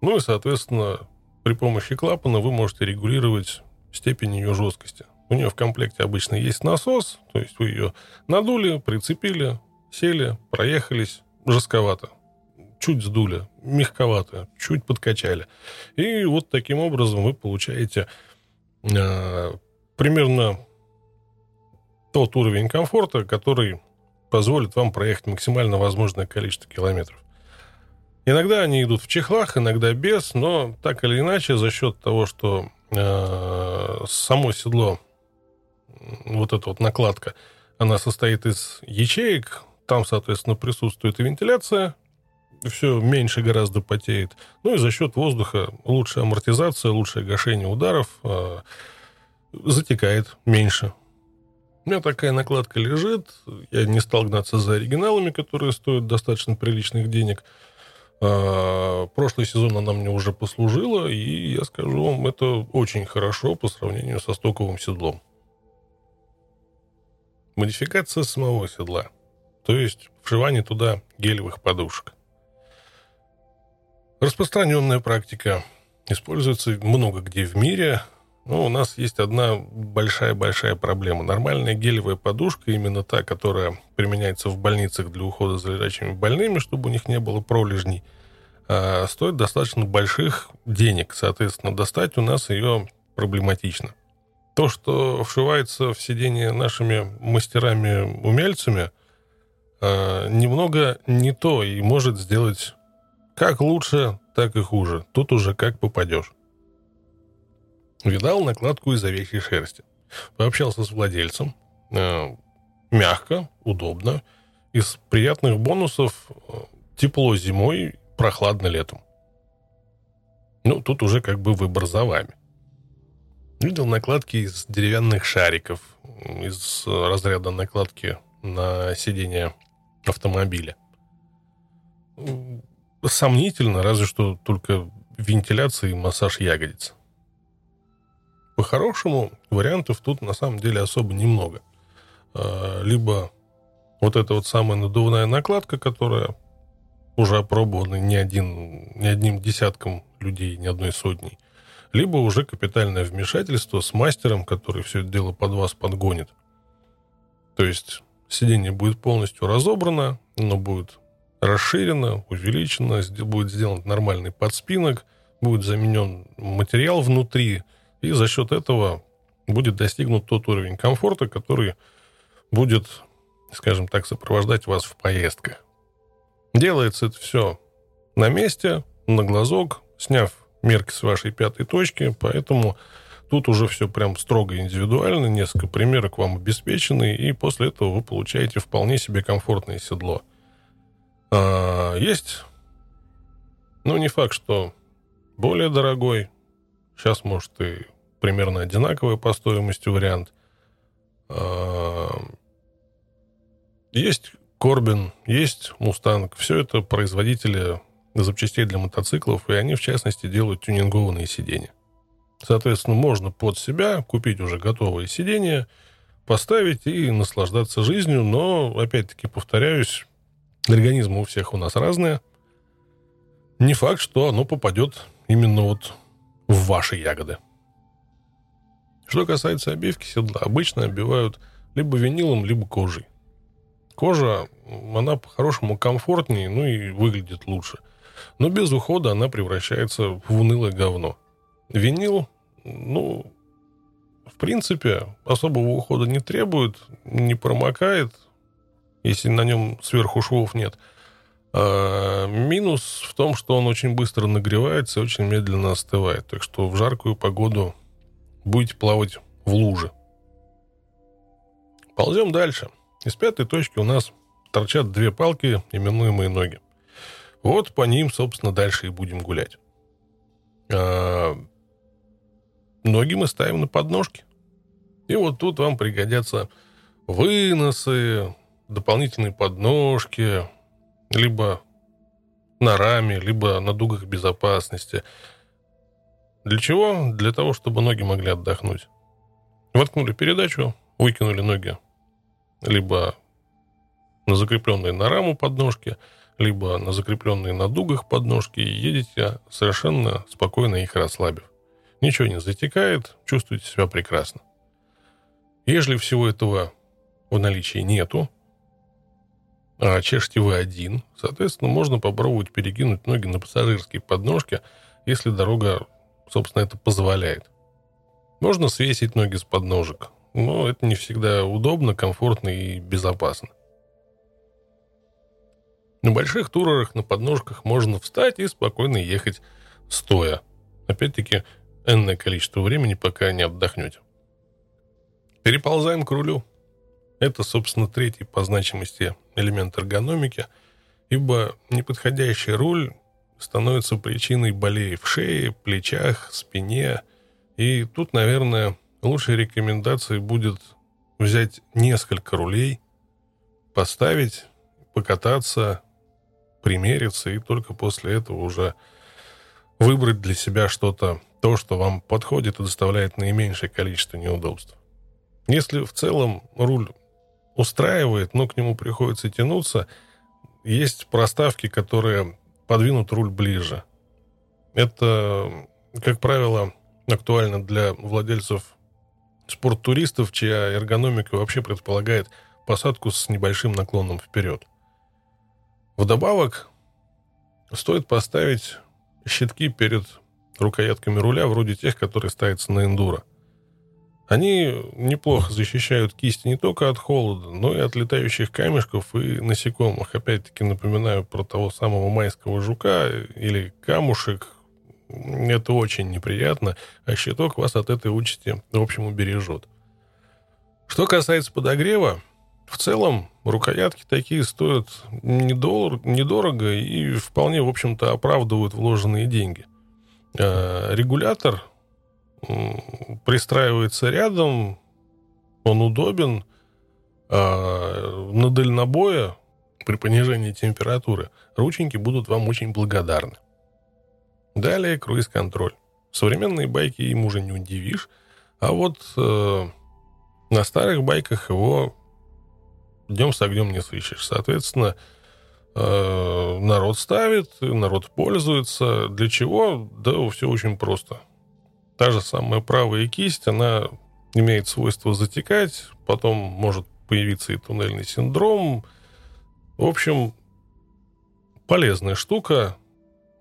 ну и, соответственно, при помощи клапана вы можете регулировать степень ее жесткости. У нее в комплекте обычно есть насос, то есть вы ее надули, прицепили, сели, проехались, жестковато. Чуть сдули, мягковато, чуть подкачали. И вот таким образом вы получаете э, примерно тот уровень комфорта, который позволит вам проехать максимально возможное количество километров. Иногда они идут в чехлах, иногда без, но так или иначе за счет того, что э, само седло, вот эта вот накладка, она состоит из ячеек, там, соответственно, присутствует и вентиляция, все меньше гораздо потеет. Ну и за счет воздуха лучшая амортизация, лучшее гашение ударов, э, затекает меньше. У меня такая накладка лежит. Я не стал гнаться за оригиналами, которые стоят достаточно приличных денег. А, прошлый сезон она мне уже послужила, и я скажу вам, это очень хорошо по сравнению со стоковым седлом. Модификация самого седла. То есть вшивание туда гелевых подушек. Распространенная практика. Используется много где в мире. Ну, у нас есть одна большая-большая проблема. Нормальная гелевая подушка, именно та, которая применяется в больницах для ухода за лежачими больными, чтобы у них не было пролежней, а, стоит достаточно больших денег. Соответственно, достать у нас ее проблематично. То, что вшивается в сиденье нашими мастерами-умельцами, а, немного не то и может сделать как лучше, так и хуже. Тут уже как попадешь. Видал накладку из овечьей шерсти. Пообщался с владельцем. Э, мягко, удобно. Из приятных бонусов э, тепло зимой, прохладно летом. Ну, тут уже как бы выбор за вами. Видел накладки из деревянных шариков, из разряда накладки на сиденье автомобиля. Сомнительно, разве что только вентиляция и массаж ягодиц. По-хорошему, вариантов тут на самом деле особо немного. А, либо вот эта вот самая надувная накладка, которая уже опробована не, один, не одним десятком людей, не одной сотней. Либо уже капитальное вмешательство с мастером, который все это дело под вас подгонит. То есть сиденье будет полностью разобрано, оно будет расширено, увеличено, будет сделан нормальный подспинок, будет заменен материал внутри, и за счет этого будет достигнут тот уровень комфорта, который будет, скажем так, сопровождать вас в поездках. Делается это все на месте, на глазок, сняв мерки с вашей пятой точки, поэтому тут уже все прям строго индивидуально, несколько примерок вам обеспечены, и после этого вы получаете вполне себе комфортное седло. А, есть, ну, не факт, что более дорогой, сейчас, может, и примерно одинаковый по стоимости вариант. А, есть Корбин, есть Мустанг. Все это производители запчастей для мотоциклов, и они, в частности, делают тюнингованные сиденья. Соответственно, можно под себя купить уже готовые сиденья, поставить и наслаждаться жизнью, но, опять-таки, повторяюсь, организмы у всех у нас разные. Не факт, что оно попадет именно вот в ваши ягоды. Что касается обивки седла, обычно обивают либо винилом, либо кожей. Кожа, она по-хорошему комфортнее, ну и выглядит лучше. Но без ухода она превращается в унылое говно. Винил, ну, в принципе, особого ухода не требует, не промокает, если на нем сверху швов нет. А минус в том, что он очень быстро нагревается и очень медленно остывает. Так что в жаркую погоду будете плавать в луже. Ползем дальше. Из пятой точки у нас торчат две палки, именуемые ноги. Вот по ним, собственно, дальше и будем гулять. А, ноги мы ставим на подножки. И вот тут вам пригодятся выносы, дополнительные подножки, либо на раме, либо на дугах безопасности. Для чего? Для того, чтобы ноги могли отдохнуть. Воткнули передачу, выкинули ноги либо на закрепленные на раму подножки, либо на закрепленные на дугах подножки, и едете совершенно спокойно их расслабив. Ничего не затекает, чувствуете себя прекрасно. Если всего этого в наличии нету, а чешете вы один, соответственно, можно попробовать перекинуть ноги на пассажирские подножки, если дорога, собственно, это позволяет. Можно свесить ноги с подножек, но это не всегда удобно, комфортно и безопасно. На больших турах на подножках можно встать и спокойно ехать стоя. Опять-таки, энное количество времени, пока не отдохнете. Переползаем к рулю. Это, собственно, третий по значимости элемент эргономики, ибо неподходящий руль становится причиной болей в шее, плечах, спине. И тут, наверное, лучшей рекомендацией будет взять несколько рулей, поставить, покататься, примериться и только после этого уже выбрать для себя что-то, то, что вам подходит и доставляет наименьшее количество неудобств. Если в целом руль устраивает, но к нему приходится тянуться, есть проставки, которые подвинут руль ближе. Это, как правило, актуально для владельцев спорттуристов, чья эргономика вообще предполагает посадку с небольшим наклоном вперед. Вдобавок, стоит поставить щитки перед рукоятками руля, вроде тех, которые ставятся на эндуро. Они неплохо защищают кисти не только от холода, но и от летающих камешков и насекомых. Опять-таки напоминаю про того самого майского жука или камушек. Это очень неприятно, а щиток вас от этой участи, в общем, убережет. Что касается подогрева, в целом, рукоятки такие стоят недор- недорого и вполне, в общем-то, оправдывают вложенные деньги. Э, регулятор пристраивается рядом, он удобен. Э, на дальнобое при понижении температуры рученьки будут вам очень благодарны. Далее круиз-контроль. Современные байки им уже не удивишь, а вот э, на старых байках его днем с огнем не сыщешь. Соответственно, э, народ ставит, народ пользуется. Для чего? Да, все очень просто. Та же самая правая кисть, она имеет свойство затекать, потом может появиться и туннельный синдром. В общем, полезная штука,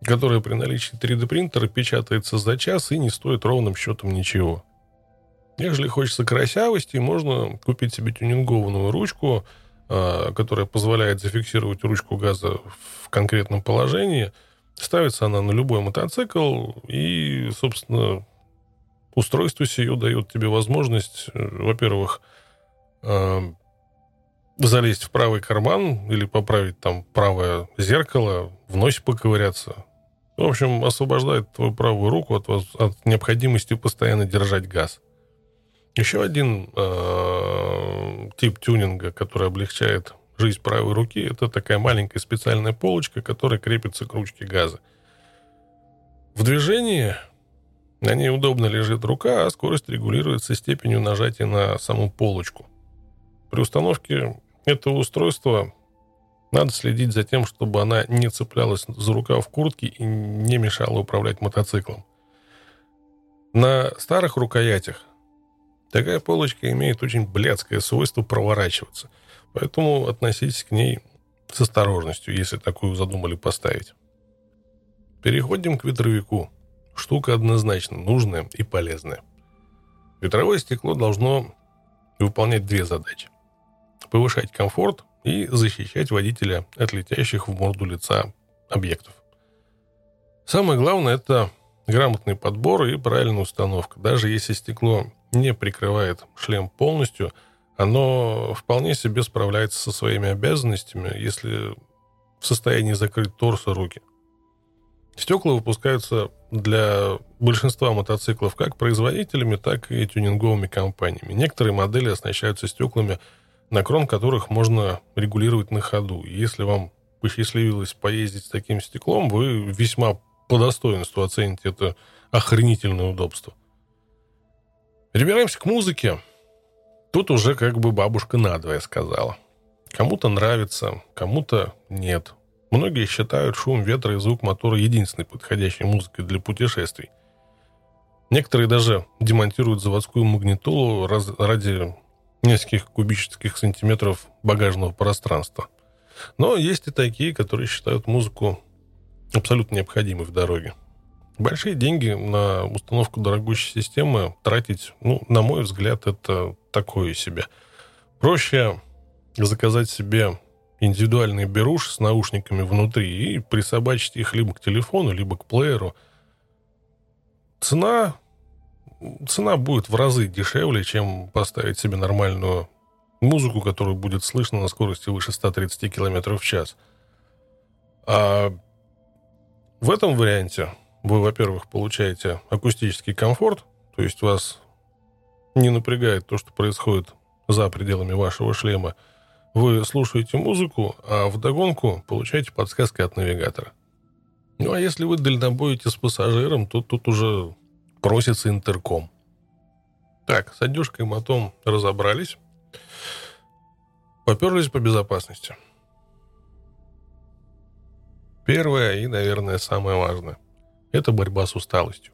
которая при наличии 3D-принтера печатается за час и не стоит ровным счетом ничего. Если хочется красивости, можно купить себе тюнингованную ручку, а, которая позволяет зафиксировать ручку газа в конкретном положении. Ставится она на любой мотоцикл, и, собственно, устройство сие дает тебе возможность, э, во-первых, а, залезть в правый карман или поправить там правое зеркало, в носе поковыряться. В общем, освобождает твою правую руку от, от необходимости постоянно держать газ. Еще один э, тип тюнинга, который облегчает жизнь правой руки, это такая маленькая специальная полочка, которая крепится к ручке газа. В движении на ней удобно лежит рука, а скорость регулируется степенью нажатия на саму полочку. При установке этого устройства надо следить за тем, чтобы она не цеплялась за рукав куртки и не мешала управлять мотоциклом. На старых рукоятях Такая полочка имеет очень блядское свойство проворачиваться. Поэтому относитесь к ней с осторожностью, если такую задумали поставить. Переходим к ветровику. Штука однозначно нужная и полезная. Ветровое стекло должно выполнять две задачи. Повышать комфорт и защищать водителя от летящих в морду лица объектов. Самое главное – это грамотный подбор и правильная установка. Даже если стекло не прикрывает шлем полностью, оно вполне себе справляется со своими обязанностями, если в состоянии закрыть торс и руки. Стекла выпускаются для большинства мотоциклов как производителями, так и тюнинговыми компаниями. Некоторые модели оснащаются стеклами, на крон которых можно регулировать на ходу. Если вам посчастливилось поездить с таким стеклом, вы весьма по достоинству оцените это охренительное удобство. Перебираемся к музыке. Тут уже как бы бабушка надвое сказала. Кому-то нравится, кому-то нет. Многие считают шум ветра и звук мотора единственной подходящей музыкой для путешествий. Некоторые даже демонтируют заводскую магнитолу ради нескольких кубических сантиметров багажного пространства. Но есть и такие, которые считают музыку абсолютно необходимой в дороге. Большие деньги на установку дорогущей системы тратить, ну, на мой взгляд, это такое себе. Проще заказать себе индивидуальный беруш с наушниками внутри и присобачить их либо к телефону, либо к плееру. Цена, цена будет в разы дешевле, чем поставить себе нормальную музыку, которую будет слышно на скорости выше 130 км в час. А в этом варианте вы, во-первых, получаете акустический комфорт, то есть вас не напрягает то, что происходит за пределами вашего шлема. Вы слушаете музыку, а вдогонку получаете подсказки от навигатора. Ну, а если вы дальнобоите с пассажиром, то тут уже просится интерком. Так, с одежкой и мотом разобрались. Поперлись по безопасности. Первое и, наверное, самое важное это борьба с усталостью.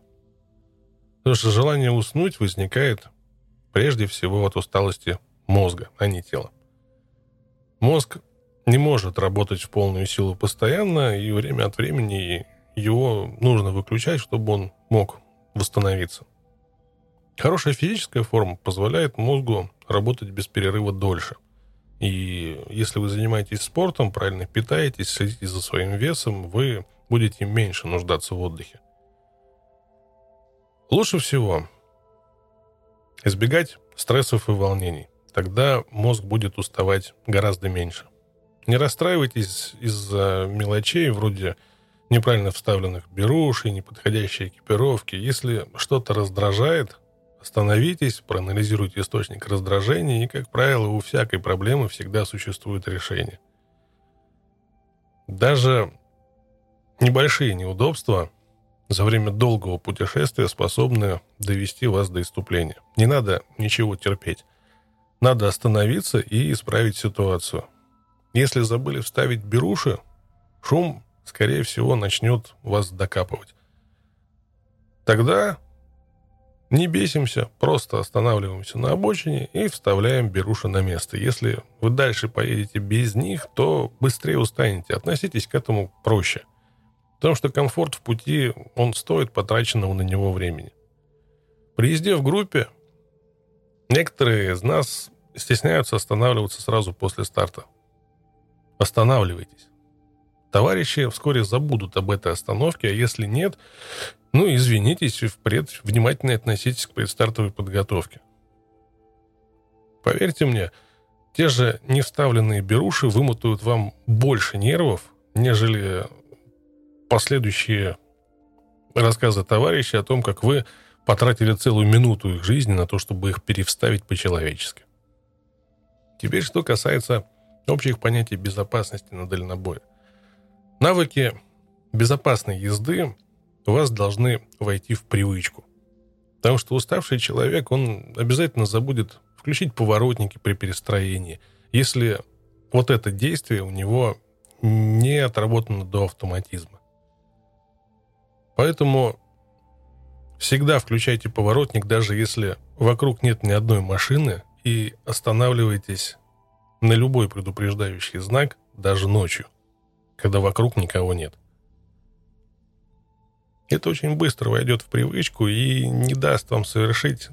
Потому что желание уснуть возникает прежде всего от усталости мозга, а не тела. Мозг не может работать в полную силу постоянно, и время от времени его нужно выключать, чтобы он мог восстановиться. Хорошая физическая форма позволяет мозгу работать без перерыва дольше. И если вы занимаетесь спортом, правильно питаетесь, следите за своим весом, вы будете меньше нуждаться в отдыхе. Лучше всего избегать стрессов и волнений. Тогда мозг будет уставать гораздо меньше. Не расстраивайтесь из-за мелочей вроде неправильно вставленных берушей, неподходящей экипировки. Если что-то раздражает, остановитесь, проанализируйте источник раздражения, и, как правило, у всякой проблемы всегда существует решение. Даже Небольшие неудобства за время долгого путешествия способны довести вас до иступления. Не надо ничего терпеть. Надо остановиться и исправить ситуацию. Если забыли вставить беруши, шум, скорее всего, начнет вас докапывать. Тогда не бесимся, просто останавливаемся на обочине и вставляем беруши на место. Если вы дальше поедете без них, то быстрее устанете. Относитесь к этому проще. Потому что комфорт в пути, он стоит потраченного на него времени. При езде в группе некоторые из нас стесняются останавливаться сразу после старта. Останавливайтесь. Товарищи вскоре забудут об этой остановке, а если нет, ну, извинитесь и впредь внимательно относитесь к предстартовой подготовке. Поверьте мне, те же не вставленные беруши вымотают вам больше нервов, нежели последующие рассказы товарищей о том, как вы потратили целую минуту их жизни на то, чтобы их перевставить по-человечески. Теперь, что касается общих понятий безопасности на дальнобое. Навыки безопасной езды у вас должны войти в привычку. Потому что уставший человек, он обязательно забудет включить поворотники при перестроении, если вот это действие у него не отработано до автоматизма. Поэтому всегда включайте поворотник, даже если вокруг нет ни одной машины, и останавливайтесь на любой предупреждающий знак, даже ночью, когда вокруг никого нет. Это очень быстро войдет в привычку и не даст вам совершить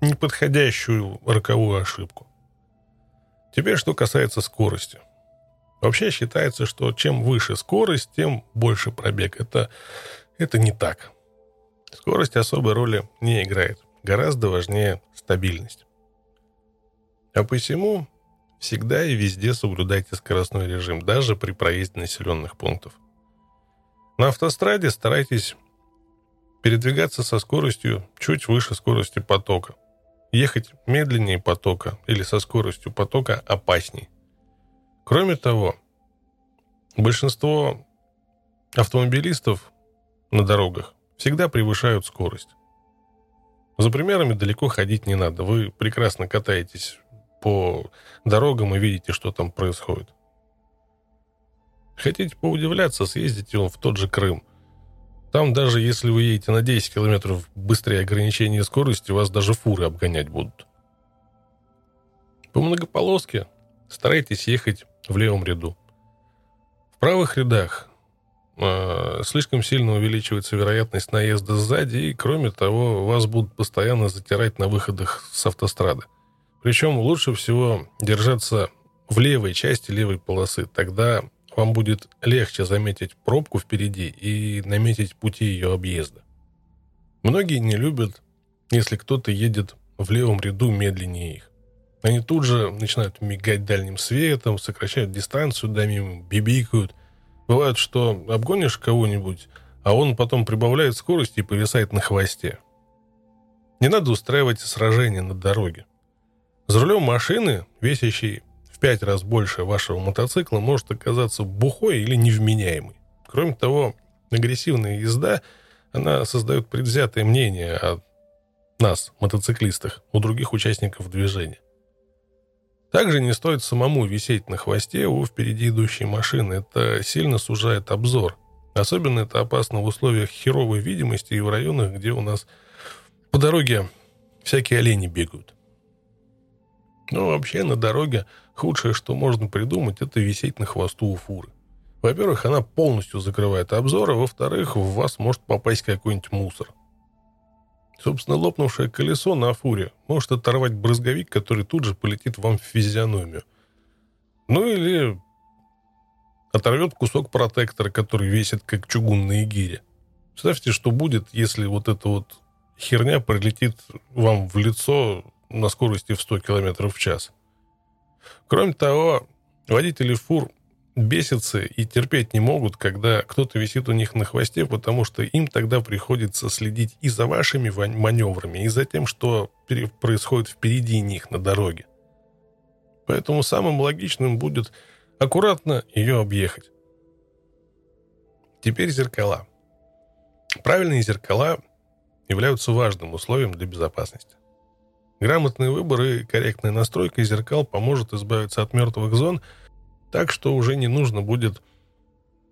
неподходящую роковую ошибку. Теперь, что касается скорости – Вообще считается, что чем выше скорость, тем больше пробег. Это, это не так. Скорость особой роли не играет. Гораздо важнее стабильность. А посему всегда и везде соблюдайте скоростной режим, даже при проезде населенных пунктов. На автостраде старайтесь передвигаться со скоростью чуть выше скорости потока. Ехать медленнее потока или со скоростью потока опасней. Кроме того, большинство автомобилистов на дорогах всегда превышают скорость. За примерами далеко ходить не надо. Вы прекрасно катаетесь по дорогам и видите, что там происходит. Хотите поудивляться, съездите в тот же Крым. Там даже если вы едете на 10 километров быстрее ограничения скорости, вас даже фуры обгонять будут. По многополоске старайтесь ехать в левом ряду. В правых рядах слишком сильно увеличивается вероятность наезда сзади, и, кроме того, вас будут постоянно затирать на выходах с автострады. Причем лучше всего держаться в левой части левой полосы. Тогда вам будет легче заметить пробку впереди и наметить пути ее объезда. Многие не любят, если кто-то едет в левом ряду медленнее их. Они тут же начинают мигать дальним светом, сокращают дистанцию до мимо, бибикают. Бывает, что обгонишь кого-нибудь, а он потом прибавляет скорость и повисает на хвосте. Не надо устраивать сражения на дороге. За рулем машины, весящей пять раз больше вашего мотоцикла может оказаться бухой или невменяемый. Кроме того, агрессивная езда, она создает предвзятое мнение о нас, мотоциклистах, у других участников движения. Также не стоит самому висеть на хвосте у впереди идущей машины. Это сильно сужает обзор. Особенно это опасно в условиях херовой видимости и в районах, где у нас по дороге всякие олени бегают. Но вообще на дороге худшее, что можно придумать, это висеть на хвосту у фуры. Во-первых, она полностью закрывает обзор, а во-вторых, в вас может попасть какой-нибудь мусор. Собственно, лопнувшее колесо на фуре может оторвать брызговик, который тут же полетит вам в физиономию. Ну или оторвет кусок протектора, который весит как чугунные гири. Представьте, что будет, если вот эта вот херня прилетит вам в лицо на скорости в 100 км в час. Кроме того, водители фур бесятся и терпеть не могут, когда кто-то висит у них на хвосте, потому что им тогда приходится следить и за вашими маневрами, и за тем, что происходит впереди них на дороге. Поэтому самым логичным будет аккуратно ее объехать. Теперь зеркала. Правильные зеркала являются важным условием для безопасности. Грамотный выбор и корректная настройка зеркал поможет избавиться от мертвых зон, так что уже не нужно будет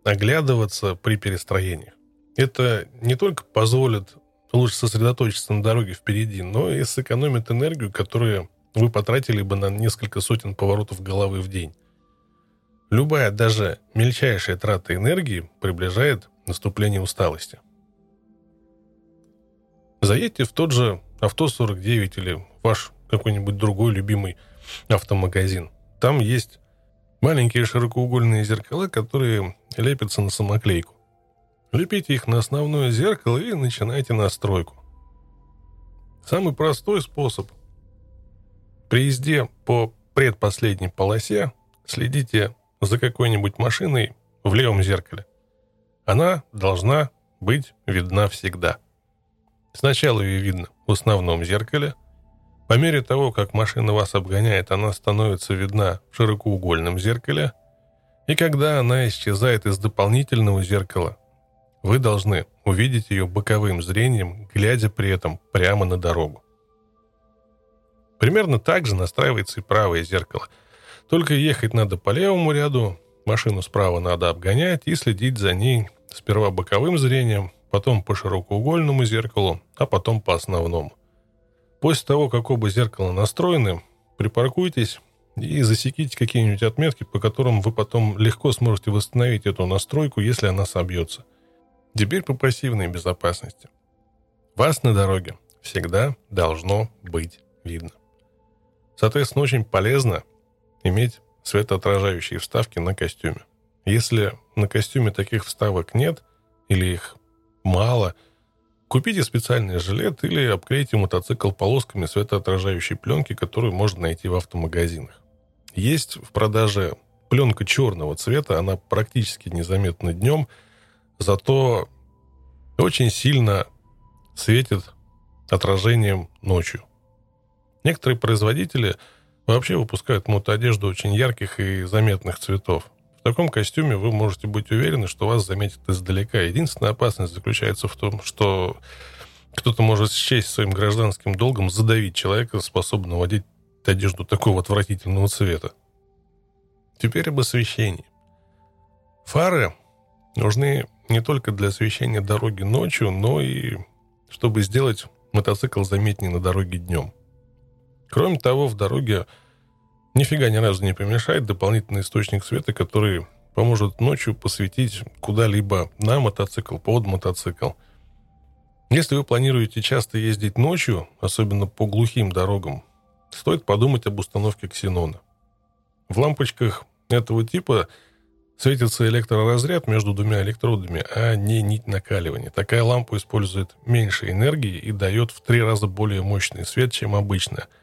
оглядываться при перестроении. Это не только позволит лучше сосредоточиться на дороге впереди, но и сэкономит энергию, которую вы потратили бы на несколько сотен поворотов головы в день. Любая, даже мельчайшая трата энергии приближает наступление усталости. Заедьте в тот же авто 49 или ваш какой-нибудь другой любимый автомагазин. Там есть маленькие широкоугольные зеркала, которые лепятся на самоклейку. Лепите их на основное зеркало и начинайте настройку. Самый простой способ. При езде по предпоследней полосе следите за какой-нибудь машиной в левом зеркале. Она должна быть видна всегда. Сначала ее видно в основном зеркале – по мере того, как машина вас обгоняет, она становится видна в широкоугольном зеркале, и когда она исчезает из дополнительного зеркала, вы должны увидеть ее боковым зрением, глядя при этом прямо на дорогу. Примерно так же настраивается и правое зеркало. Только ехать надо по левому ряду, машину справа надо обгонять и следить за ней сперва боковым зрением, потом по широкоугольному зеркалу, а потом по основному. После того, как оба зеркала настроены, припаркуйтесь и засеките какие-нибудь отметки, по которым вы потом легко сможете восстановить эту настройку, если она собьется. Теперь по пассивной безопасности. Вас на дороге всегда должно быть видно. Соответственно, очень полезно иметь светоотражающие вставки на костюме. Если на костюме таких вставок нет или их мало, Купите специальный жилет или обклейте мотоцикл полосками светоотражающей пленки, которую можно найти в автомагазинах. Есть в продаже пленка черного цвета, она практически незаметна днем, зато очень сильно светит отражением ночью. Некоторые производители вообще выпускают мотоодежду очень ярких и заметных цветов. Таком костюме вы можете быть уверены, что вас заметят издалека. Единственная опасность заключается в том, что кто-то может счесть своим гражданским долгом задавить человека, способного одеть одежду такого отвратительного цвета. Теперь об освещении. Фары нужны не только для освещения дороги ночью, но и чтобы сделать мотоцикл заметнее на дороге днем. Кроме того, в дороге нифига ни разу не помешает дополнительный источник света, который поможет ночью посветить куда-либо на мотоцикл, под мотоцикл. Если вы планируете часто ездить ночью, особенно по глухим дорогам, стоит подумать об установке ксенона. В лампочках этого типа светится электроразряд между двумя электродами, а не нить накаливания. Такая лампа использует меньше энергии и дает в три раза более мощный свет, чем обычная –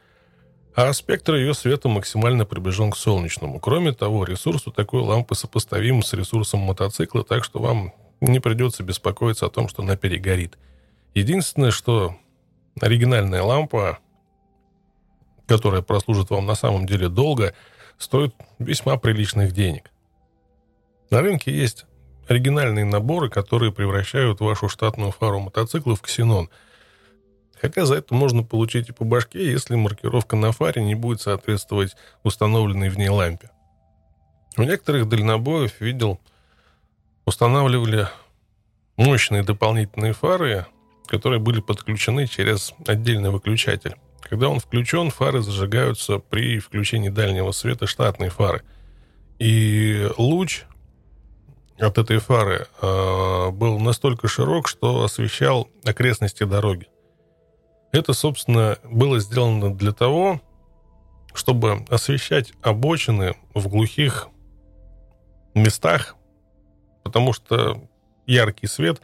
а спектр ее света максимально приближен к солнечному. Кроме того, ресурс у такой лампы сопоставим с ресурсом мотоцикла, так что вам не придется беспокоиться о том, что она перегорит. Единственное, что оригинальная лампа, которая прослужит вам на самом деле долго, стоит весьма приличных денег. На рынке есть оригинальные наборы, которые превращают вашу штатную фару мотоцикла в ксенон – Хотя за это можно получить и по башке, если маркировка на фаре не будет соответствовать установленной в ней лампе. У некоторых дальнобоев видел, устанавливали мощные дополнительные фары, которые были подключены через отдельный выключатель. Когда он включен, фары зажигаются при включении дальнего света штатной фары. И луч от этой фары э, был настолько широк, что освещал окрестности дороги. Это, собственно, было сделано для того, чтобы освещать обочины в глухих местах, потому что яркий свет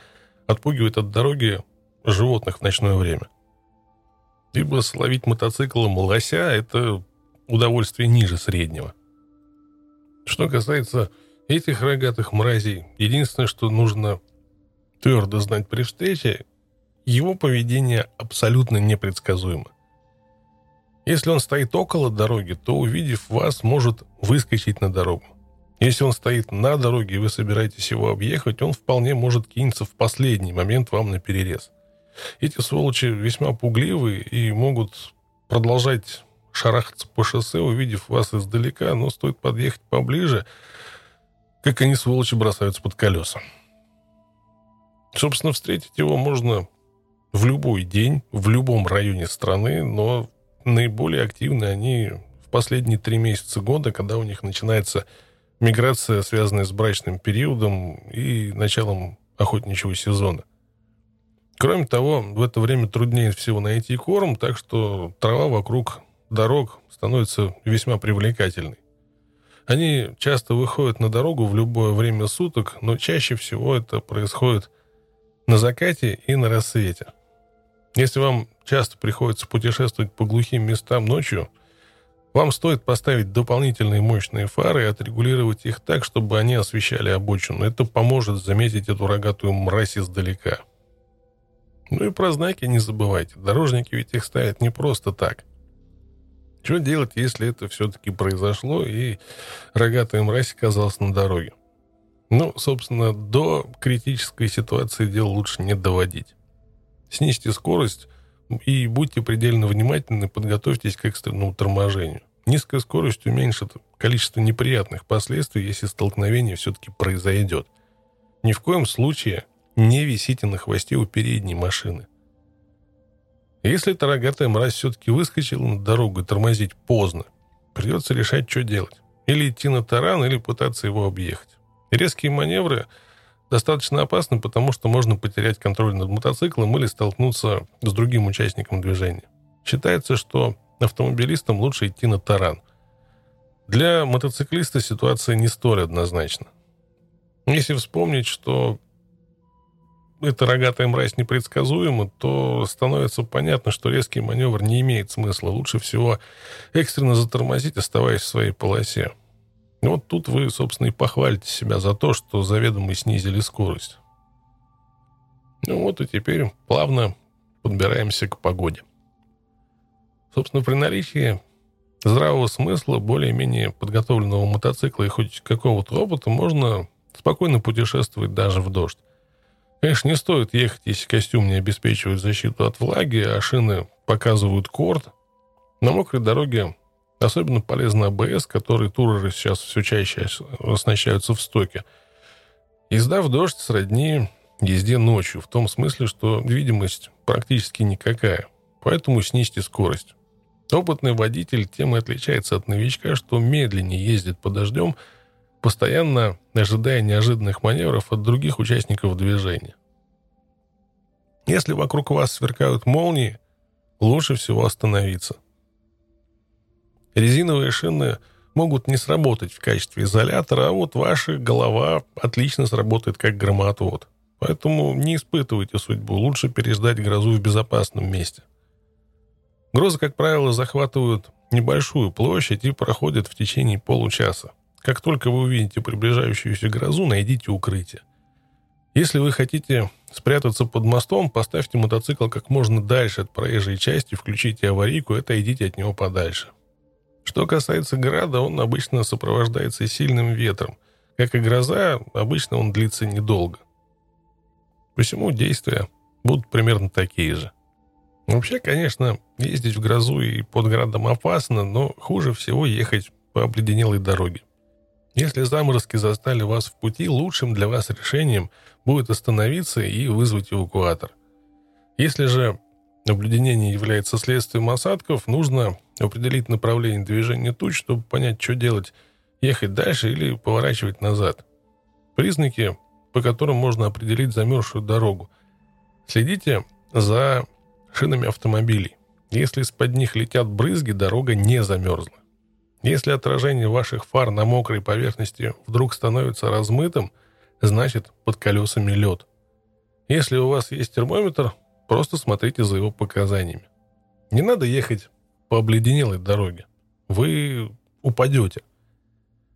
отпугивает от дороги животных в ночное время. Либо словить мотоциклом лося – это удовольствие ниже среднего. Что касается этих рогатых мразей, единственное, что нужно твердо знать при встрече, его поведение абсолютно непредсказуемо. Если он стоит около дороги, то, увидев вас, может выскочить на дорогу. Если он стоит на дороге, и вы собираетесь его объехать, он вполне может кинуться в последний момент вам на перерез. Эти сволочи весьма пугливые и могут продолжать шарахаться по шоссе, увидев вас издалека, но стоит подъехать поближе, как они, сволочи, бросаются под колеса. Собственно, встретить его можно в любой день, в любом районе страны, но наиболее активны они в последние три месяца года, когда у них начинается миграция, связанная с брачным периодом и началом охотничьего сезона. Кроме того, в это время труднее всего найти корм, так что трава вокруг дорог становится весьма привлекательной. Они часто выходят на дорогу в любое время суток, но чаще всего это происходит на закате и на рассвете. Если вам часто приходится путешествовать по глухим местам ночью, вам стоит поставить дополнительные мощные фары и отрегулировать их так, чтобы они освещали обочину. Это поможет заметить эту рогатую мразь издалека. Ну и про знаки не забывайте. Дорожники ведь их ставят не просто так. Что делать, если это все-таки произошло и рогатая мразь оказалась на дороге? Ну, собственно, до критической ситуации дело лучше не доводить снизьте скорость и будьте предельно внимательны, подготовьтесь к экстренному торможению. Низкая скорость уменьшит количество неприятных последствий, если столкновение все-таки произойдет. Ни в коем случае не висите на хвосте у передней машины. Если эта рогатая мразь все-таки выскочила на дорогу и тормозить поздно, придется решать, что делать. Или идти на таран, или пытаться его объехать. Резкие маневры достаточно опасно, потому что можно потерять контроль над мотоциклом или столкнуться с другим участником движения. Считается, что автомобилистам лучше идти на таран. Для мотоциклиста ситуация не столь однозначна. Если вспомнить, что эта рогатая мразь непредсказуема, то становится понятно, что резкий маневр не имеет смысла. Лучше всего экстренно затормозить, оставаясь в своей полосе. Вот тут вы, собственно, и похвалите себя за то, что заведомо снизили скорость. Ну вот и теперь плавно подбираемся к погоде. Собственно, при наличии здравого смысла, более-менее подготовленного мотоцикла и хоть какого-то опыта можно спокойно путешествовать даже в дождь. Конечно, не стоит ехать, если костюм не обеспечивает защиту от влаги, а шины показывают корт. На мокрой дороге особенно полезна АБС, который туреры сейчас все чаще оснащаются в стоке. В дождь сродни езде ночью, в том смысле, что видимость практически никакая. Поэтому снизьте скорость. Опытный водитель тем и отличается от новичка, что медленнее ездит по дождем – постоянно ожидая неожиданных маневров от других участников движения. Если вокруг вас сверкают молнии, лучше всего остановиться. Резиновые шины могут не сработать в качестве изолятора, а вот ваша голова отлично сработает как громоотвод. Поэтому не испытывайте судьбу, лучше переждать грозу в безопасном месте. Грозы, как правило, захватывают небольшую площадь и проходят в течение получаса. Как только вы увидите приближающуюся грозу, найдите укрытие. Если вы хотите спрятаться под мостом, поставьте мотоцикл как можно дальше от проезжей части, включите аварийку и отойдите от него подальше. Что касается града, он обычно сопровождается сильным ветром. Как и гроза, обычно он длится недолго. Посему действия будут примерно такие же. Вообще, конечно, ездить в грозу и под градом опасно, но хуже всего ехать по обледенелой дороге. Если заморозки застали вас в пути, лучшим для вас решением будет остановиться и вызвать эвакуатор. Если же обледенение является следствием осадков, нужно определить направление движения туч, чтобы понять, что делать, ехать дальше или поворачивать назад. Признаки, по которым можно определить замерзшую дорогу. Следите за шинами автомобилей. Если из-под них летят брызги, дорога не замерзла. Если отражение ваших фар на мокрой поверхности вдруг становится размытым, значит под колесами лед. Если у вас есть термометр, просто смотрите за его показаниями. Не надо ехать по обледенелой дороге. Вы упадете.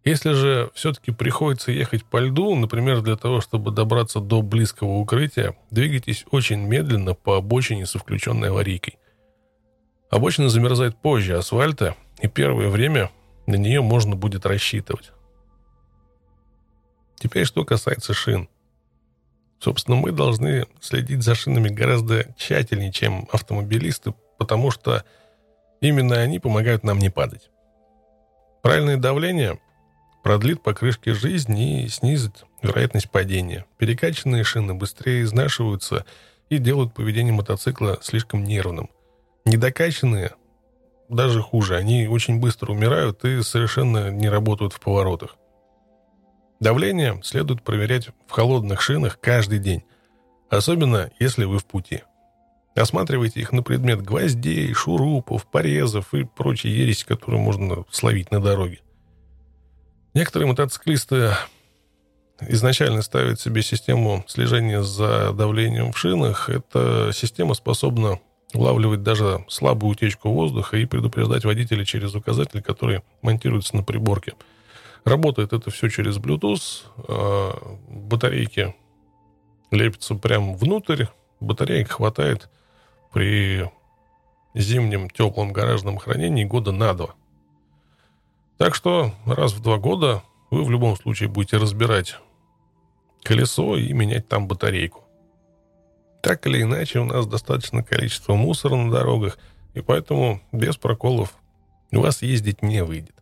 Если же все-таки приходится ехать по льду, например, для того, чтобы добраться до близкого укрытия, двигайтесь очень медленно по обочине со включенной аварийкой. Обочина замерзает позже асфальта, и первое время на нее можно будет рассчитывать. Теперь, что касается шин. Собственно, мы должны следить за шинами гораздо тщательнее, чем автомобилисты, потому что именно они помогают нам не падать. Правильное давление продлит покрышки жизни и снизит вероятность падения. Перекачанные шины быстрее изнашиваются и делают поведение мотоцикла слишком нервным. Недокачанные даже хуже. Они очень быстро умирают и совершенно не работают в поворотах. Давление следует проверять в холодных шинах каждый день, особенно если вы в пути. Осматривайте их на предмет гвоздей, шурупов, порезов и прочей ереси, которую можно словить на дороге. Некоторые мотоциклисты изначально ставят себе систему слежения за давлением в шинах. Эта система способна улавливать даже слабую утечку воздуха и предупреждать водителя через указатель, который монтируется на приборке. Работает это все через Bluetooth. А, батарейки лепятся прямо внутрь. Батареек хватает при зимнем теплом гаражном хранении года на два. Так что раз в два года вы в любом случае будете разбирать колесо и менять там батарейку. Так или иначе, у нас достаточно количество мусора на дорогах, и поэтому без проколов у вас ездить не выйдет.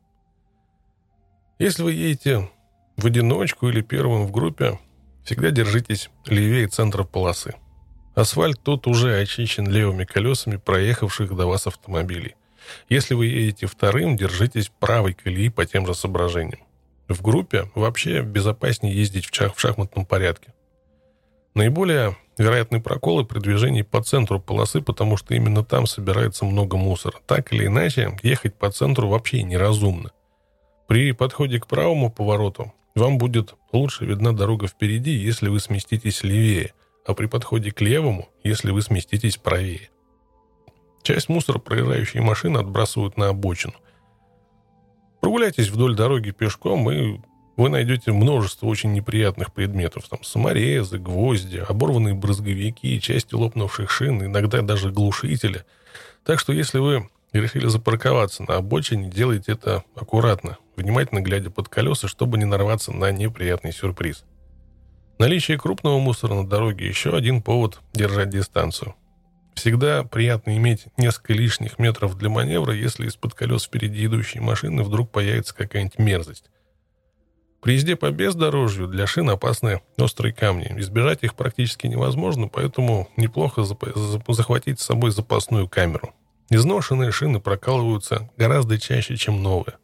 Если вы едете в одиночку или первым в группе, всегда держитесь левее центра полосы. Асфальт тут уже очищен левыми колесами проехавших до вас автомобилей. Если вы едете вторым, держитесь правой колеи по тем же соображениям. В группе вообще безопаснее ездить в, шах в шахматном порядке. Наиболее вероятны проколы при движении по центру полосы, потому что именно там собирается много мусора. Так или иначе, ехать по центру вообще неразумно. При подходе к правому повороту вам будет лучше видна дорога впереди, если вы сместитесь левее, а при подходе к левому, если вы сместитесь правее. Часть мусора проезжающие машины отбрасывают на обочину. Прогуляйтесь вдоль дороги пешком, и вы найдете множество очень неприятных предметов. Там саморезы, гвозди, оборванные брызговики, части лопнувших шин, иногда даже глушители. Так что если вы решили запарковаться на обочине, делайте это аккуратно, внимательно глядя под колеса, чтобы не нарваться на неприятный сюрприз. Наличие крупного мусора на дороге – еще один повод держать дистанцию. Всегда приятно иметь несколько лишних метров для маневра, если из-под колес впереди идущей машины вдруг появится какая-нибудь мерзость. При езде по бездорожью для шин опасны острые камни. Избежать их практически невозможно, поэтому неплохо захватить с собой запасную камеру. Изношенные шины прокалываются гораздо чаще, чем новые.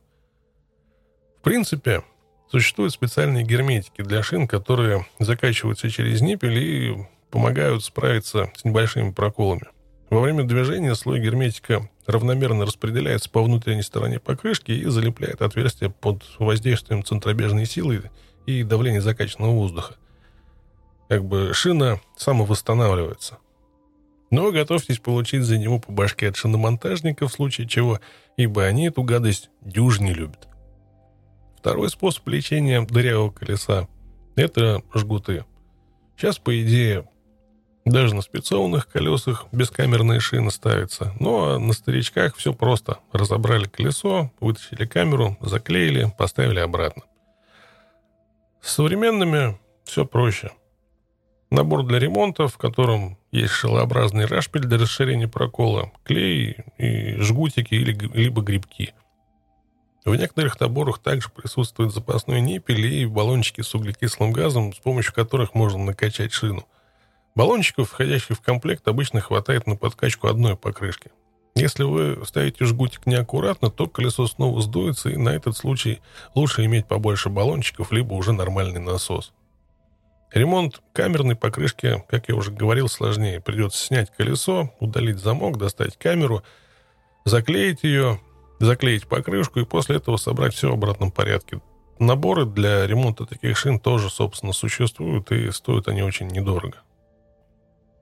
В принципе, существуют специальные герметики для шин, которые закачиваются через ниппель и помогают справиться с небольшими проколами. Во время движения слой герметика равномерно распределяется по внутренней стороне покрышки и залепляет отверстие под воздействием центробежной силы и давления закачанного воздуха. Как бы шина самовосстанавливается. Но готовьтесь получить за него по башке от шиномонтажника в случае чего, ибо они эту гадость дюж не любят. Второй способ лечения дырявого колеса – это жгуты. Сейчас, по идее, даже на спецованных колесах бескамерные шины ставятся. Ну, а на старичках все просто. Разобрали колесо, вытащили камеру, заклеили, поставили обратно. С современными все проще. Набор для ремонта, в котором есть шелообразный рашпиль для расширения прокола, клей и жгутики или, либо грибки. В некоторых наборах также присутствует запасной ниппель и баллончики с углекислым газом, с помощью которых можно накачать шину – Баллончиков, входящих в комплект, обычно хватает на подкачку одной покрышки. Если вы ставите жгутик неаккуратно, то колесо снова сдуется, и на этот случай лучше иметь побольше баллончиков, либо уже нормальный насос. Ремонт камерной покрышки, как я уже говорил, сложнее. Придется снять колесо, удалить замок, достать камеру, заклеить ее, заклеить покрышку и после этого собрать все в обратном порядке. Наборы для ремонта таких шин тоже, собственно, существуют, и стоят они очень недорого.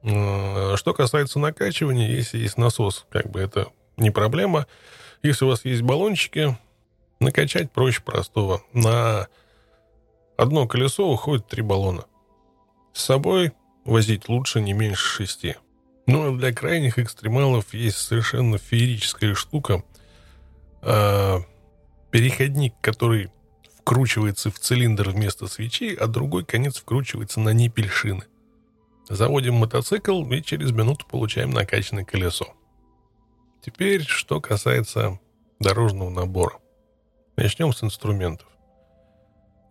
Что касается накачивания, если есть насос, как бы это не проблема. Если у вас есть баллончики, накачать проще простого. На одно колесо уходит три баллона. С собой возить лучше не меньше шести. Ну, а для крайних экстремалов есть совершенно феерическая штука. А, переходник, который вкручивается в цилиндр вместо свечи, а другой конец вкручивается на ниппель шины – Заводим мотоцикл и через минуту получаем накачанное колесо. Теперь, что касается дорожного набора. Начнем с инструментов.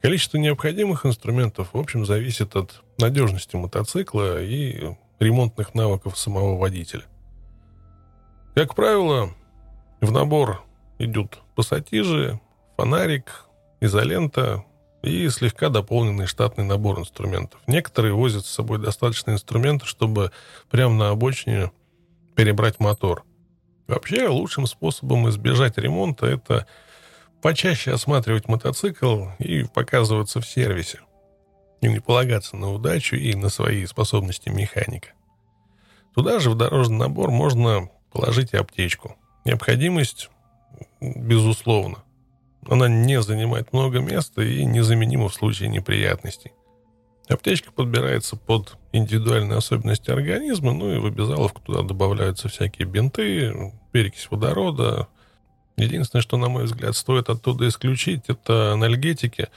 Количество необходимых инструментов, в общем, зависит от надежности мотоцикла и ремонтных навыков самого водителя. Как правило, в набор идут пассатижи, фонарик, изолента, и слегка дополненный штатный набор инструментов. Некоторые возят с собой достаточно инструментов, чтобы прямо на обочине перебрать мотор. Вообще, лучшим способом избежать ремонта это почаще осматривать мотоцикл и показываться в сервисе. И не полагаться на удачу и на свои способности механика. Туда же в дорожный набор можно положить и аптечку. Необходимость, безусловно. Она не занимает много места и незаменима в случае неприятностей. Аптечка подбирается под индивидуальные особенности организма, ну и в обязаловку туда добавляются всякие бинты, перекись водорода. Единственное, что, на мой взгляд, стоит оттуда исключить, это анальгетики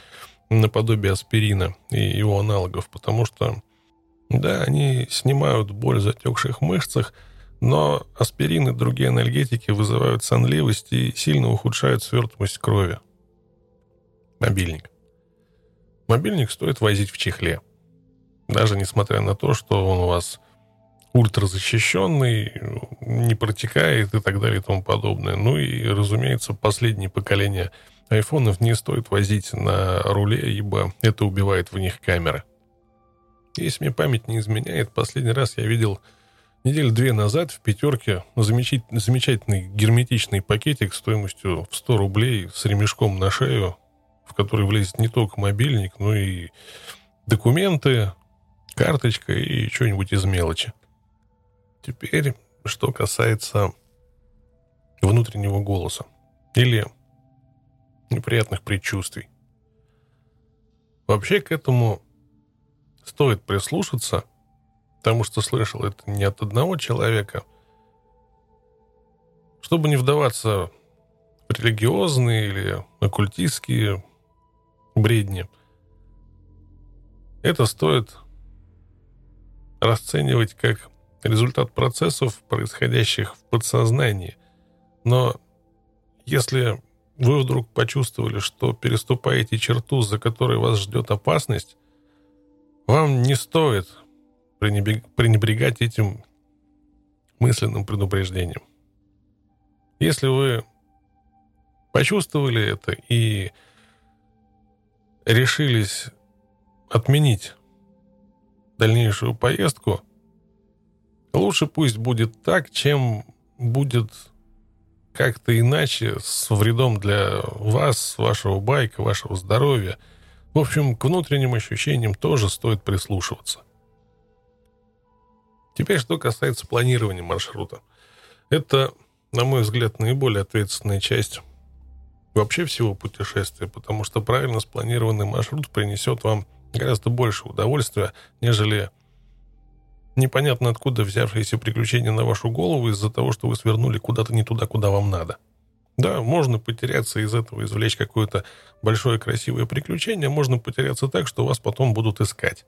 наподобие аспирина и его аналогов, потому что, да, они снимают боль в затекших мышцах – но аспирин и другие анальгетики вызывают сонливость и сильно ухудшают свертываемость крови. Мобильник. Мобильник стоит возить в чехле. Даже несмотря на то, что он у вас ультразащищенный, не протекает и так далее и тому подобное. Ну и, разумеется, последнее поколение айфонов не стоит возить на руле, ибо это убивает в них камеры. Если мне память не изменяет, последний раз я видел Неделю две назад в пятерке замечательный, герметичный пакетик стоимостью в 100 рублей с ремешком на шею, в который влезет не только мобильник, но и документы, карточка и что-нибудь из мелочи. Теперь, что касается внутреннего голоса или неприятных предчувствий. Вообще к этому стоит прислушаться, потому что слышал это не от одного человека. Чтобы не вдаваться в религиозные или оккультистские бредни, это стоит расценивать как результат процессов, происходящих в подсознании. Но если вы вдруг почувствовали, что переступаете черту, за которой вас ждет опасность, вам не стоит пренебрегать этим мысленным предупреждением. Если вы почувствовали это и решились отменить дальнейшую поездку, лучше пусть будет так, чем будет как-то иначе с вредом для вас, вашего байка, вашего здоровья. В общем, к внутренним ощущениям тоже стоит прислушиваться. Теперь, что касается планирования маршрута. Это, на мой взгляд, наиболее ответственная часть вообще всего путешествия, потому что правильно спланированный маршрут принесет вам гораздо больше удовольствия, нежели непонятно откуда взявшиеся приключения на вашу голову из-за того, что вы свернули куда-то не туда, куда вам надо. Да, можно потеряться из этого, извлечь какое-то большое красивое приключение, можно потеряться так, что вас потом будут искать.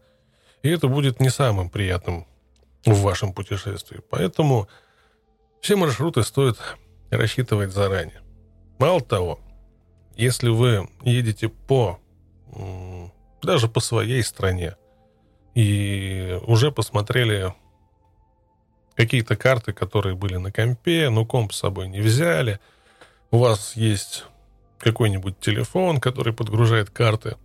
И это будет не самым приятным в вашем путешествии. Поэтому все маршруты стоит рассчитывать заранее. Мало того, если вы едете по даже по своей стране, и уже посмотрели какие-то карты, которые были на компе, но комп с собой не взяли. У вас есть какой-нибудь телефон, который подгружает карты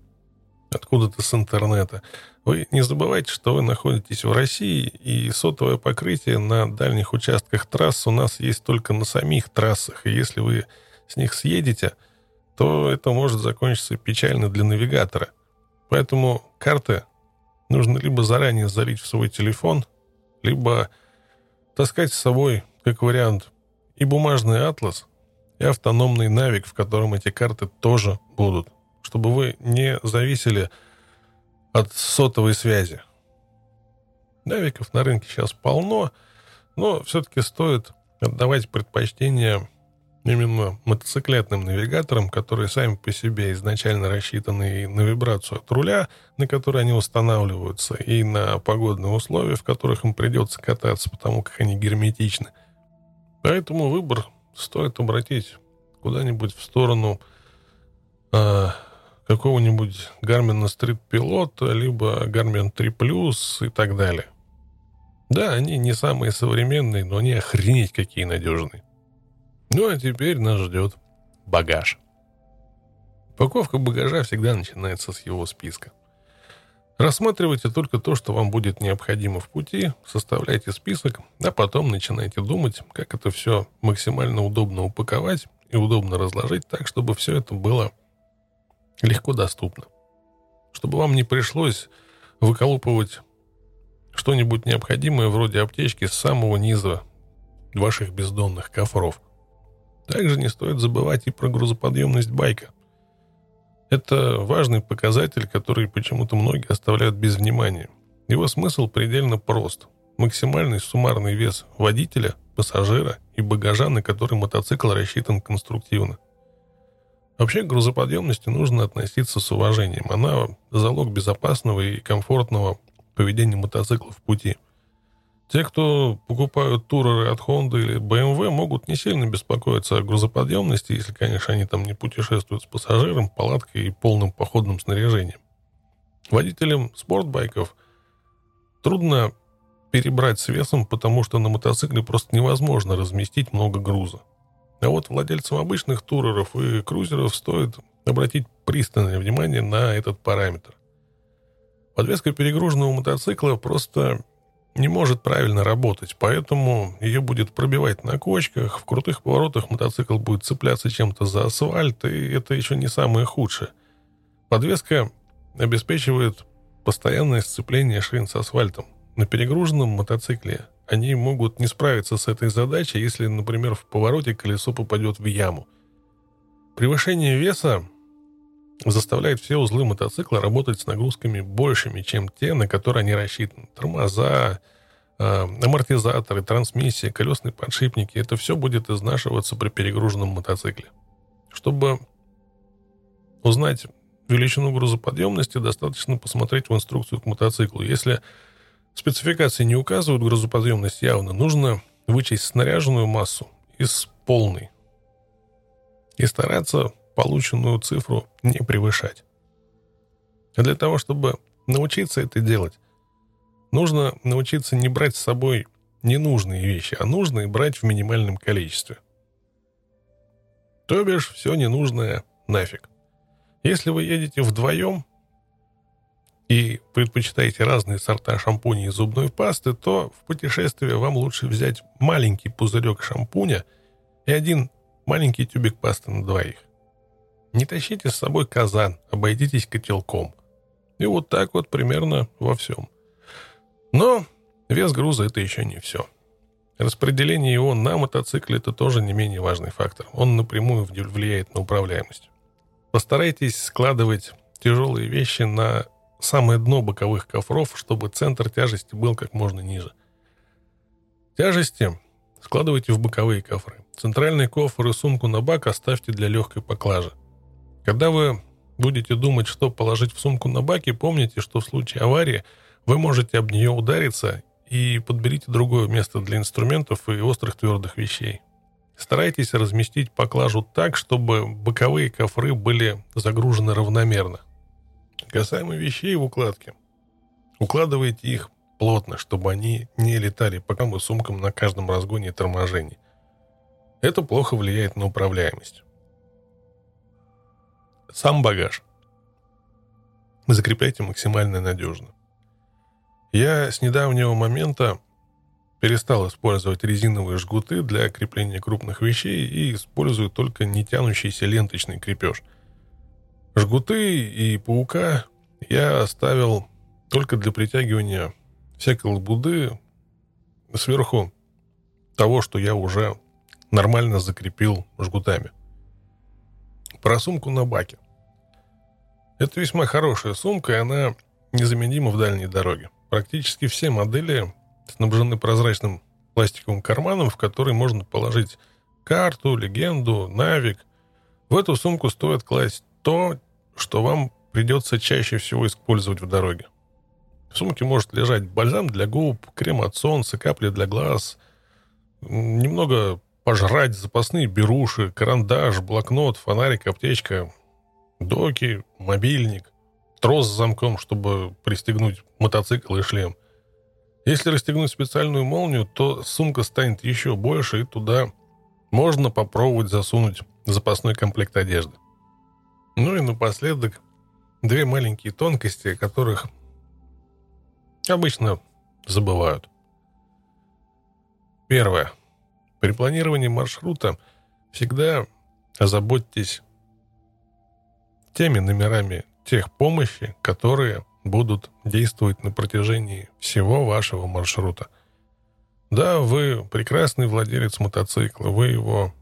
откуда-то с интернета. Вы не забывайте, что вы находитесь в России, и сотовое покрытие на дальних участках трасс у нас есть только на самих трассах. И если вы с них съедете, то это может закончиться печально для навигатора. Поэтому карты нужно либо заранее залить в свой телефон, либо таскать с собой, как вариант, и бумажный атлас, и автономный навик, в котором эти карты тоже будут, чтобы вы не зависели от сотовой связи. Навиков на рынке сейчас полно, но все-таки стоит отдавать предпочтение именно мотоциклетным навигаторам, которые сами по себе изначально рассчитаны и на вибрацию от руля, на который они устанавливаются, и на погодные условия, в которых им придется кататься, потому как они герметичны. Поэтому выбор стоит обратить куда-нибудь в сторону э, какого-нибудь Garmin Street Pilot, либо Garmin 3 Plus и так далее. Да, они не самые современные, но они охренеть какие надежные. Ну а теперь нас ждет багаж. Упаковка багажа всегда начинается с его списка. Рассматривайте только то, что вам будет необходимо в пути, составляйте список, а потом начинайте думать, как это все максимально удобно упаковать и удобно разложить так, чтобы все это было легко доступно. Чтобы вам не пришлось выколупывать что-нибудь необходимое вроде аптечки с самого низа ваших бездонных кофров – также не стоит забывать и про грузоподъемность байка. Это важный показатель, который почему-то многие оставляют без внимания. Его смысл предельно прост. Максимальный суммарный вес водителя, пассажира и багажа, на который мотоцикл рассчитан конструктивно. Вообще к грузоподъемности нужно относиться с уважением. Она залог безопасного и комфортного поведения мотоцикла в пути – те, кто покупают туры от Honda или BMW, могут не сильно беспокоиться о грузоподъемности, если, конечно, они там не путешествуют с пассажиром, палаткой и полным походным снаряжением. Водителям спортбайков трудно перебрать с весом, потому что на мотоцикле просто невозможно разместить много груза. А вот владельцам обычных туреров и крузеров стоит обратить пристальное внимание на этот параметр. Подвеска перегруженного мотоцикла просто не может правильно работать, поэтому ее будет пробивать на кочках, в крутых поворотах мотоцикл будет цепляться чем-то за асфальт, и это еще не самое худшее. Подвеска обеспечивает постоянное сцепление шин с асфальтом. На перегруженном мотоцикле они могут не справиться с этой задачей, если, например, в повороте колесо попадет в яму. Превышение веса заставляет все узлы мотоцикла работать с нагрузками большими, чем те, на которые они рассчитаны. Тормоза, э, амортизаторы, трансмиссия, колесные подшипники. Это все будет изнашиваться при перегруженном мотоцикле. Чтобы узнать величину грузоподъемности, достаточно посмотреть в инструкцию к мотоциклу. Если спецификации не указывают грузоподъемность явно, нужно вычесть снаряженную массу из полной и стараться полученную цифру не превышать. А для того, чтобы научиться это делать, нужно научиться не брать с собой ненужные вещи, а нужные брать в минимальном количестве. То бишь, все ненужное нафиг. Если вы едете вдвоем и предпочитаете разные сорта шампуней и зубной пасты, то в путешествие вам лучше взять маленький пузырек шампуня и один маленький тюбик пасты на двоих. Не тащите с собой казан, обойдитесь котелком. И вот так вот примерно во всем. Но вес груза это еще не все. Распределение его на мотоцикле это тоже не менее важный фактор. Он напрямую влияет на управляемость. Постарайтесь складывать тяжелые вещи на самое дно боковых кофров, чтобы центр тяжести был как можно ниже. Тяжести складывайте в боковые кофры. Центральный кофр и сумку на бак оставьте для легкой поклажи. Когда вы будете думать, что положить в сумку на баке, помните, что в случае аварии вы можете об нее удариться и подберите другое место для инструментов и острых твердых вещей. Старайтесь разместить поклажу так, чтобы боковые кофры были загружены равномерно. Касаемо вещей в укладке. Укладывайте их плотно, чтобы они не летали по и сумкам на каждом разгоне и торможении. Это плохо влияет на управляемость. Сам багаж. Закрепляйте максимально надежно. Я с недавнего момента перестал использовать резиновые жгуты для крепления крупных вещей и использую только не тянущийся ленточный крепеж. Жгуты и паука я оставил только для притягивания всякой лабуды сверху того, что я уже нормально закрепил жгутами. Про сумку на баке. Это весьма хорошая сумка, и она незаменима в дальней дороге. Практически все модели снабжены прозрачным пластиковым карманом, в который можно положить карту, легенду, навик. В эту сумку стоит класть то, что вам придется чаще всего использовать в дороге. В сумке может лежать бальзам для губ, крем от солнца, капли для глаз, немного пожрать, запасные беруши, карандаш, блокнот, фонарик, аптечка, доки, мобильник, трос с замком, чтобы пристегнуть мотоцикл и шлем. Если расстегнуть специальную молнию, то сумка станет еще больше, и туда можно попробовать засунуть запасной комплект одежды. Ну и напоследок две маленькие тонкости, которых обычно забывают. Первое. При планировании маршрута всегда озаботьтесь теми номерами тех помощи, которые будут действовать на протяжении всего вашего маршрута. Да, вы прекрасный владелец мотоцикла, вы его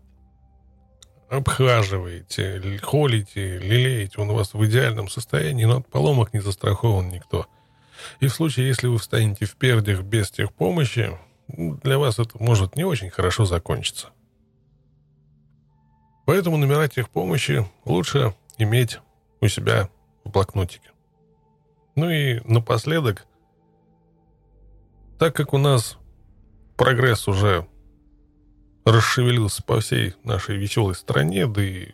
обхаживаете, холите, лелеете, он у вас в идеальном состоянии, но от поломок не застрахован никто. И в случае, если вы встанете в пердях без техпомощи, для вас это может не очень хорошо закончиться. Поэтому номера техпомощи лучше иметь у себя в блокнотике. Ну и напоследок, так как у нас прогресс уже расшевелился по всей нашей веселой стране, да и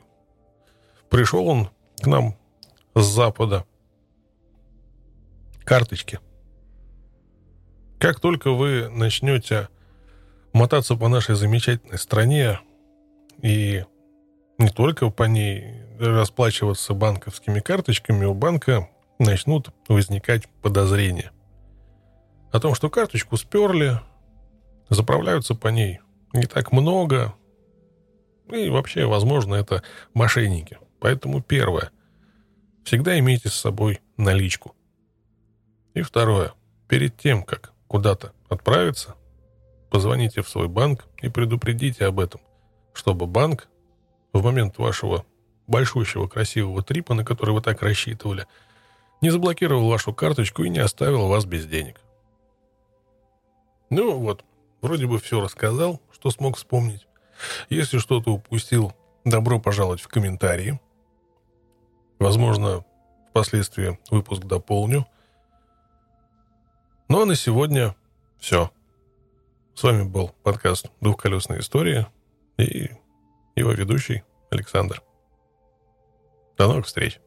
пришел он к нам с запада, карточки – как только вы начнете мотаться по нашей замечательной стране и не только по ней расплачиваться банковскими карточками, у банка начнут возникать подозрения о том, что карточку сперли, заправляются по ней не так много, и вообще, возможно, это мошенники. Поэтому первое. Всегда имейте с собой наличку. И второе. Перед тем, как куда-то отправиться, позвоните в свой банк и предупредите об этом, чтобы банк в момент вашего большущего красивого трипа, на который вы так рассчитывали, не заблокировал вашу карточку и не оставил вас без денег. Ну вот, вроде бы все рассказал, что смог вспомнить. Если что-то упустил, добро пожаловать в комментарии. Возможно, впоследствии выпуск дополню. Ну а на сегодня все. С вами был подкаст «Двухколесная история» и его ведущий Александр. До новых встреч!